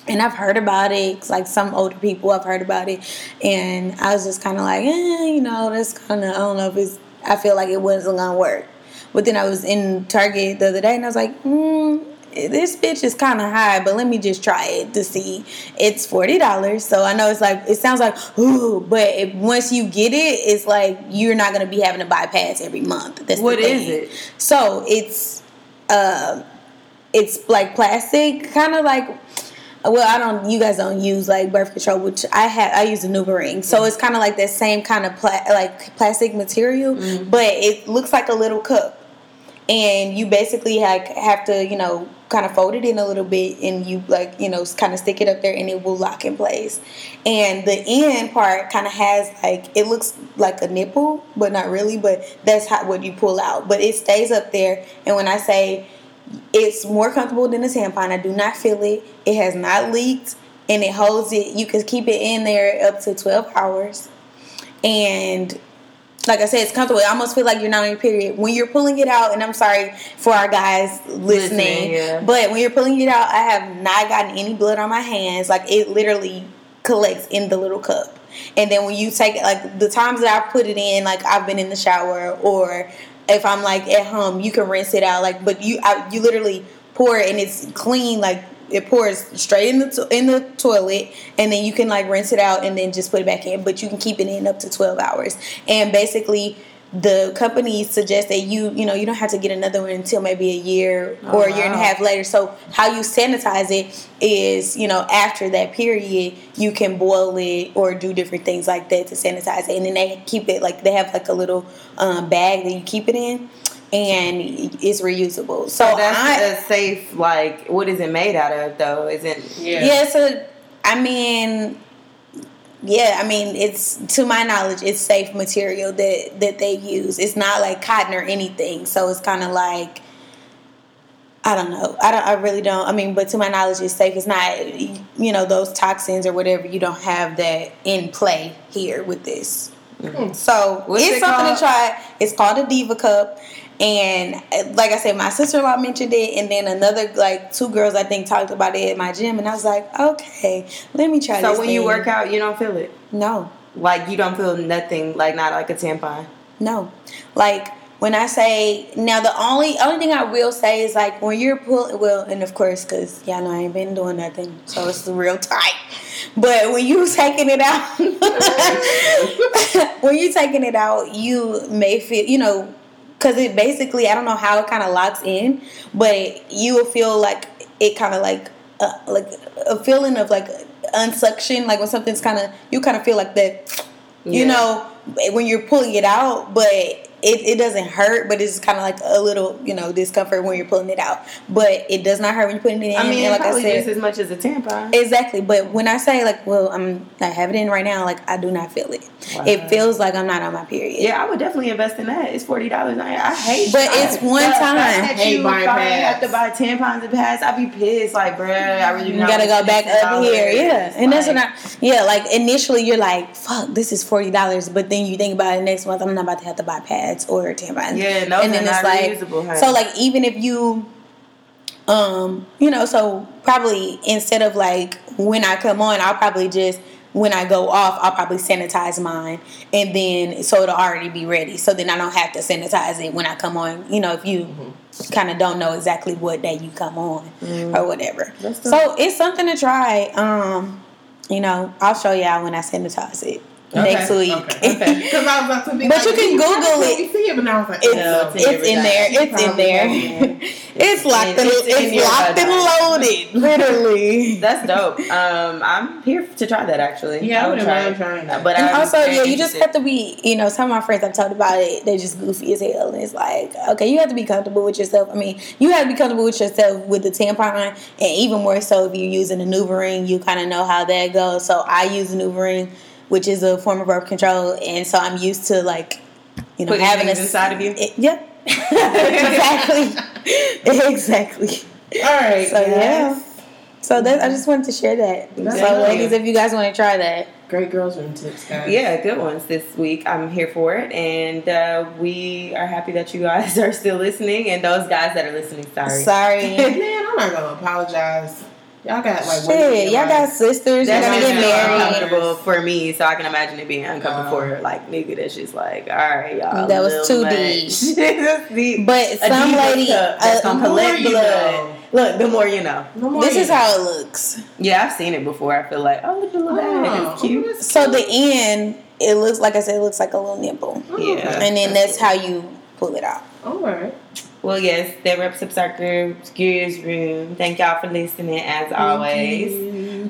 B: And I've heard about it. like some older people, I've heard about it, and I was just kind of like, eh, you know, that's kind of I don't know if it's. I feel like it wasn't gonna work. But then I was in Target the other day, and I was like, hmm, this bitch is kind of high, but let me just try it to see. It's forty dollars, so I know it's like it sounds like ooh, but it, once you get it, it's like you're not gonna be having to bypass every month. That's
A: What is it?
B: So it's, uh, it's like plastic, kind of like. Well, I don't. You guys don't use like birth control, which I have. I use a NuvaRing, so it's kind of like that same kind of pla- like plastic material,
A: Mm-hmm.
B: but it looks like a little cup. and you basically like have to you know kind of fold it in a little bit and you like you know kind of stick it up there and it will lock in place and the end part kind of has like it looks like a nipple but not really but that's how what you pull out but it stays up there and when i say it's more comfortable than a tampon i do not feel it it has not leaked and it holds it you can keep it in there up to 12 hours and like I said, it's comfortable. I almost feel like you're not on your period when you're pulling it out. And I'm sorry for our guys listening,
A: Listening, yeah.
B: but when you're pulling it out, I have not gotten any blood on my hands. Like it literally collects in the little cup. And then when you take it, like the times that I put it in, like I've been in the shower or if I'm like at home, you can rinse it out. Like, but you, I, you literally pour it and it's clean. Like it pours straight in the to- in the toilet, and then you can like rinse it out and then just put it back in. But you can keep it in up to twelve hours. And basically, the company suggests that you you know you don't have to get another one until maybe a year or a year and a half later. So how you sanitize it is you know after that period you can boil it or do different things like that to sanitize it, and then they keep it like they have like a little um, bag that you keep it in. And it's reusable. So,
A: So that's
B: I,
A: a safe. Like, what is it made out of though? Is it?
C: Yeah.
B: yeah, so I mean, yeah, I mean, it's to my knowledge, it's safe material that that they use. It's not like cotton or anything, so it's kind of like I don't know. I don't. I really don't. I mean, but to my knowledge, it's safe. It's not, you know, those toxins or whatever. You don't have that in play here with this. Hmm. So
A: What's
B: it's
A: it
B: something
A: called?
B: to try. It's called a Diva Cup. And uh, like I said, my sister in law mentioned it, and then another like two girls I think talked about it at my gym, and I was like, okay, let me try. This.
A: So when you work out, you don't feel it.
B: no,
A: Like you don't feel nothing. Like not like a tampon.
B: no, like when I say now, the only only thing I will say is like when you're pulling, well, and of course, cause y'all know I ain't been doing nothing, so it's real tight. But when you (laughs) taking it out, (laughs) (laughs) when you taking it out, you may feel, you know, because it basically, I don't know how it kind of locks in, but you will feel like it kind of like, uh, like a feeling of like unsuction, like when something's kind of, you kind of feel like that, you
A: Yeah.
B: know, when you're pulling it out, but it, it doesn't hurt, but it's kind of like a little, you know, discomfort when you're pulling it out. But it does not hurt when you're putting it in.
A: I mean,
B: and like I
A: probably
B: said,
A: just as much as a tampon.
B: Exactly, but when I say like, well, I'm I have it in right now, like I do not feel it.
A: Wow.
B: It feels like I'm not on my period.
A: Yeah, I would definitely invest in that. It's forty dollars. I, I hate,
B: But
A: I-
B: it's one
A: the
B: time.
A: That
C: Hate
A: you
C: buying
A: probably
C: pads.
A: have to buy tampons and pads. I'd be pissed. Like, bruh, I really
B: You gotta go back up here, yeah, and that's what I, yeah. Like initially, you're like, "Fuck, this is forty dollars," but then you think about it next month. I'm not about to have to buy pads or tampons.
A: Yeah, no,
B: and then it's
A: not
B: like,
A: reusable,
B: so like even if you, um, you know, so probably instead of like when I come on, I'll probably just when I go off, I'll probably sanitize mine, and then so it'll already be ready. So then I don't have to sanitize it when I come on. You know, if you kind of don't know exactly what day you come on or whatever. So it's something to try. Um, you know, I'll show y'all when I sanitize it next week.
C: Okay. okay. I was about to be
B: But
C: like,
B: you can Google it."
C: You see it, but I was like,
B: It's,
C: no.
A: it's in (laughs)
B: it's in there. It's in there. it's locked and
A: It's in
B: it's locked and loaded. (laughs) Literally.
A: That's dope. Um, I'm here to try that actually.
C: Yeah, I
A: would try
C: trying that.
A: But
B: And
A: I'm
B: also, yeah, you just have to be, you know, some of my friends I've talked about it, they're just goofy as hell. And it's like, okay, you have to be comfortable with yourself. I mean, you have to be comfortable with yourself with the tampon, and even more so if you're using a NuvaRing, you kind of know how that goes. So I use a NuvaRing, which is a form of birth control, and so I'm used to like, you know,
A: Putting
B: having
A: things
B: a,
A: inside of you?
B: It, yep. (laughs) exactly. exactly.
C: All right.
B: So
C: yes.
B: yeah. So that I just wanted to share that.
C: That's
B: so ladies, if you guys want to try that,
C: Great girls room tips, guys.
A: Yeah, good ones this week. I'm here for it, and uh, we are happy that you guys (laughs) are still listening, and those guys that are listening, sorry.
B: sorry. (laughs)
C: Man, I'm not gonna apologize. Y'all got like
B: Shit, y'all got sisters.
A: That's
B: gonna get married.
A: uncomfortable for me, so I can imagine it being uncomfortable
C: Oh.
A: for her. like nigga. That's just like, all right, y'all.
B: That was too
A: much.
B: deep. (laughs) But some lady, uh,
A: gonna
C: the more
A: collect
C: you
A: blood. Look, the more you know.
C: More
B: this
C: you
B: is
C: know.
B: how it looks.
A: Yeah, I've seen it before. I feel like, oh, look at the little.
C: Oh,
A: It's cute.
C: that's
B: So the end, it looks like I said, it looks like a little nipple,
C: Oh,
A: Yeah.
B: and then that's how you pull it out.
C: All right.
A: Well, yes, that wraps up our Girls Gears Room. Thank y'all for listening as always.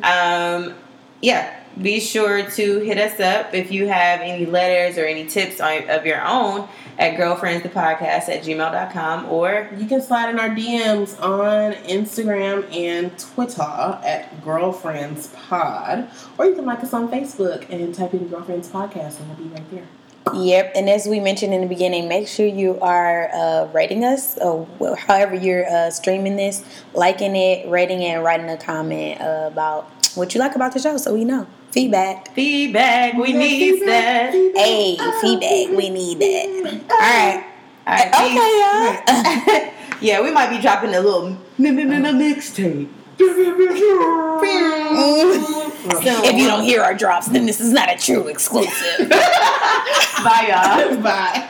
A: Um, yeah, be sure to hit us up if you have any letters or any tips on, of your own at girlfriendsthepodcast at gmail.com or
C: You can slide in our DMs on Instagram and Twitter at Girlfriends Pod, or you can like us on Facebook and type in Girlfriends Podcast, and we'll be right there.
B: Yep, and as we mentioned in the beginning, make sure you are uh, rating us, or however you're uh, streaming this, liking it, rating it, and writing a comment uh, about what you like about the show, so we know. Feedback.
A: feedback. We
C: Yeah,
A: need
C: feedback,
A: that.
C: feedback.
B: Hey, feedback. We need that. All right.
A: All right,
B: Okay, y'all.
A: peace. (laughs) yeah, we might be dropping a little mi- mixtape.
B: if you don't hear our drops, then this is not a true exclusive. (laughs)
A: Bye, y'all. (laughs)
C: Bye.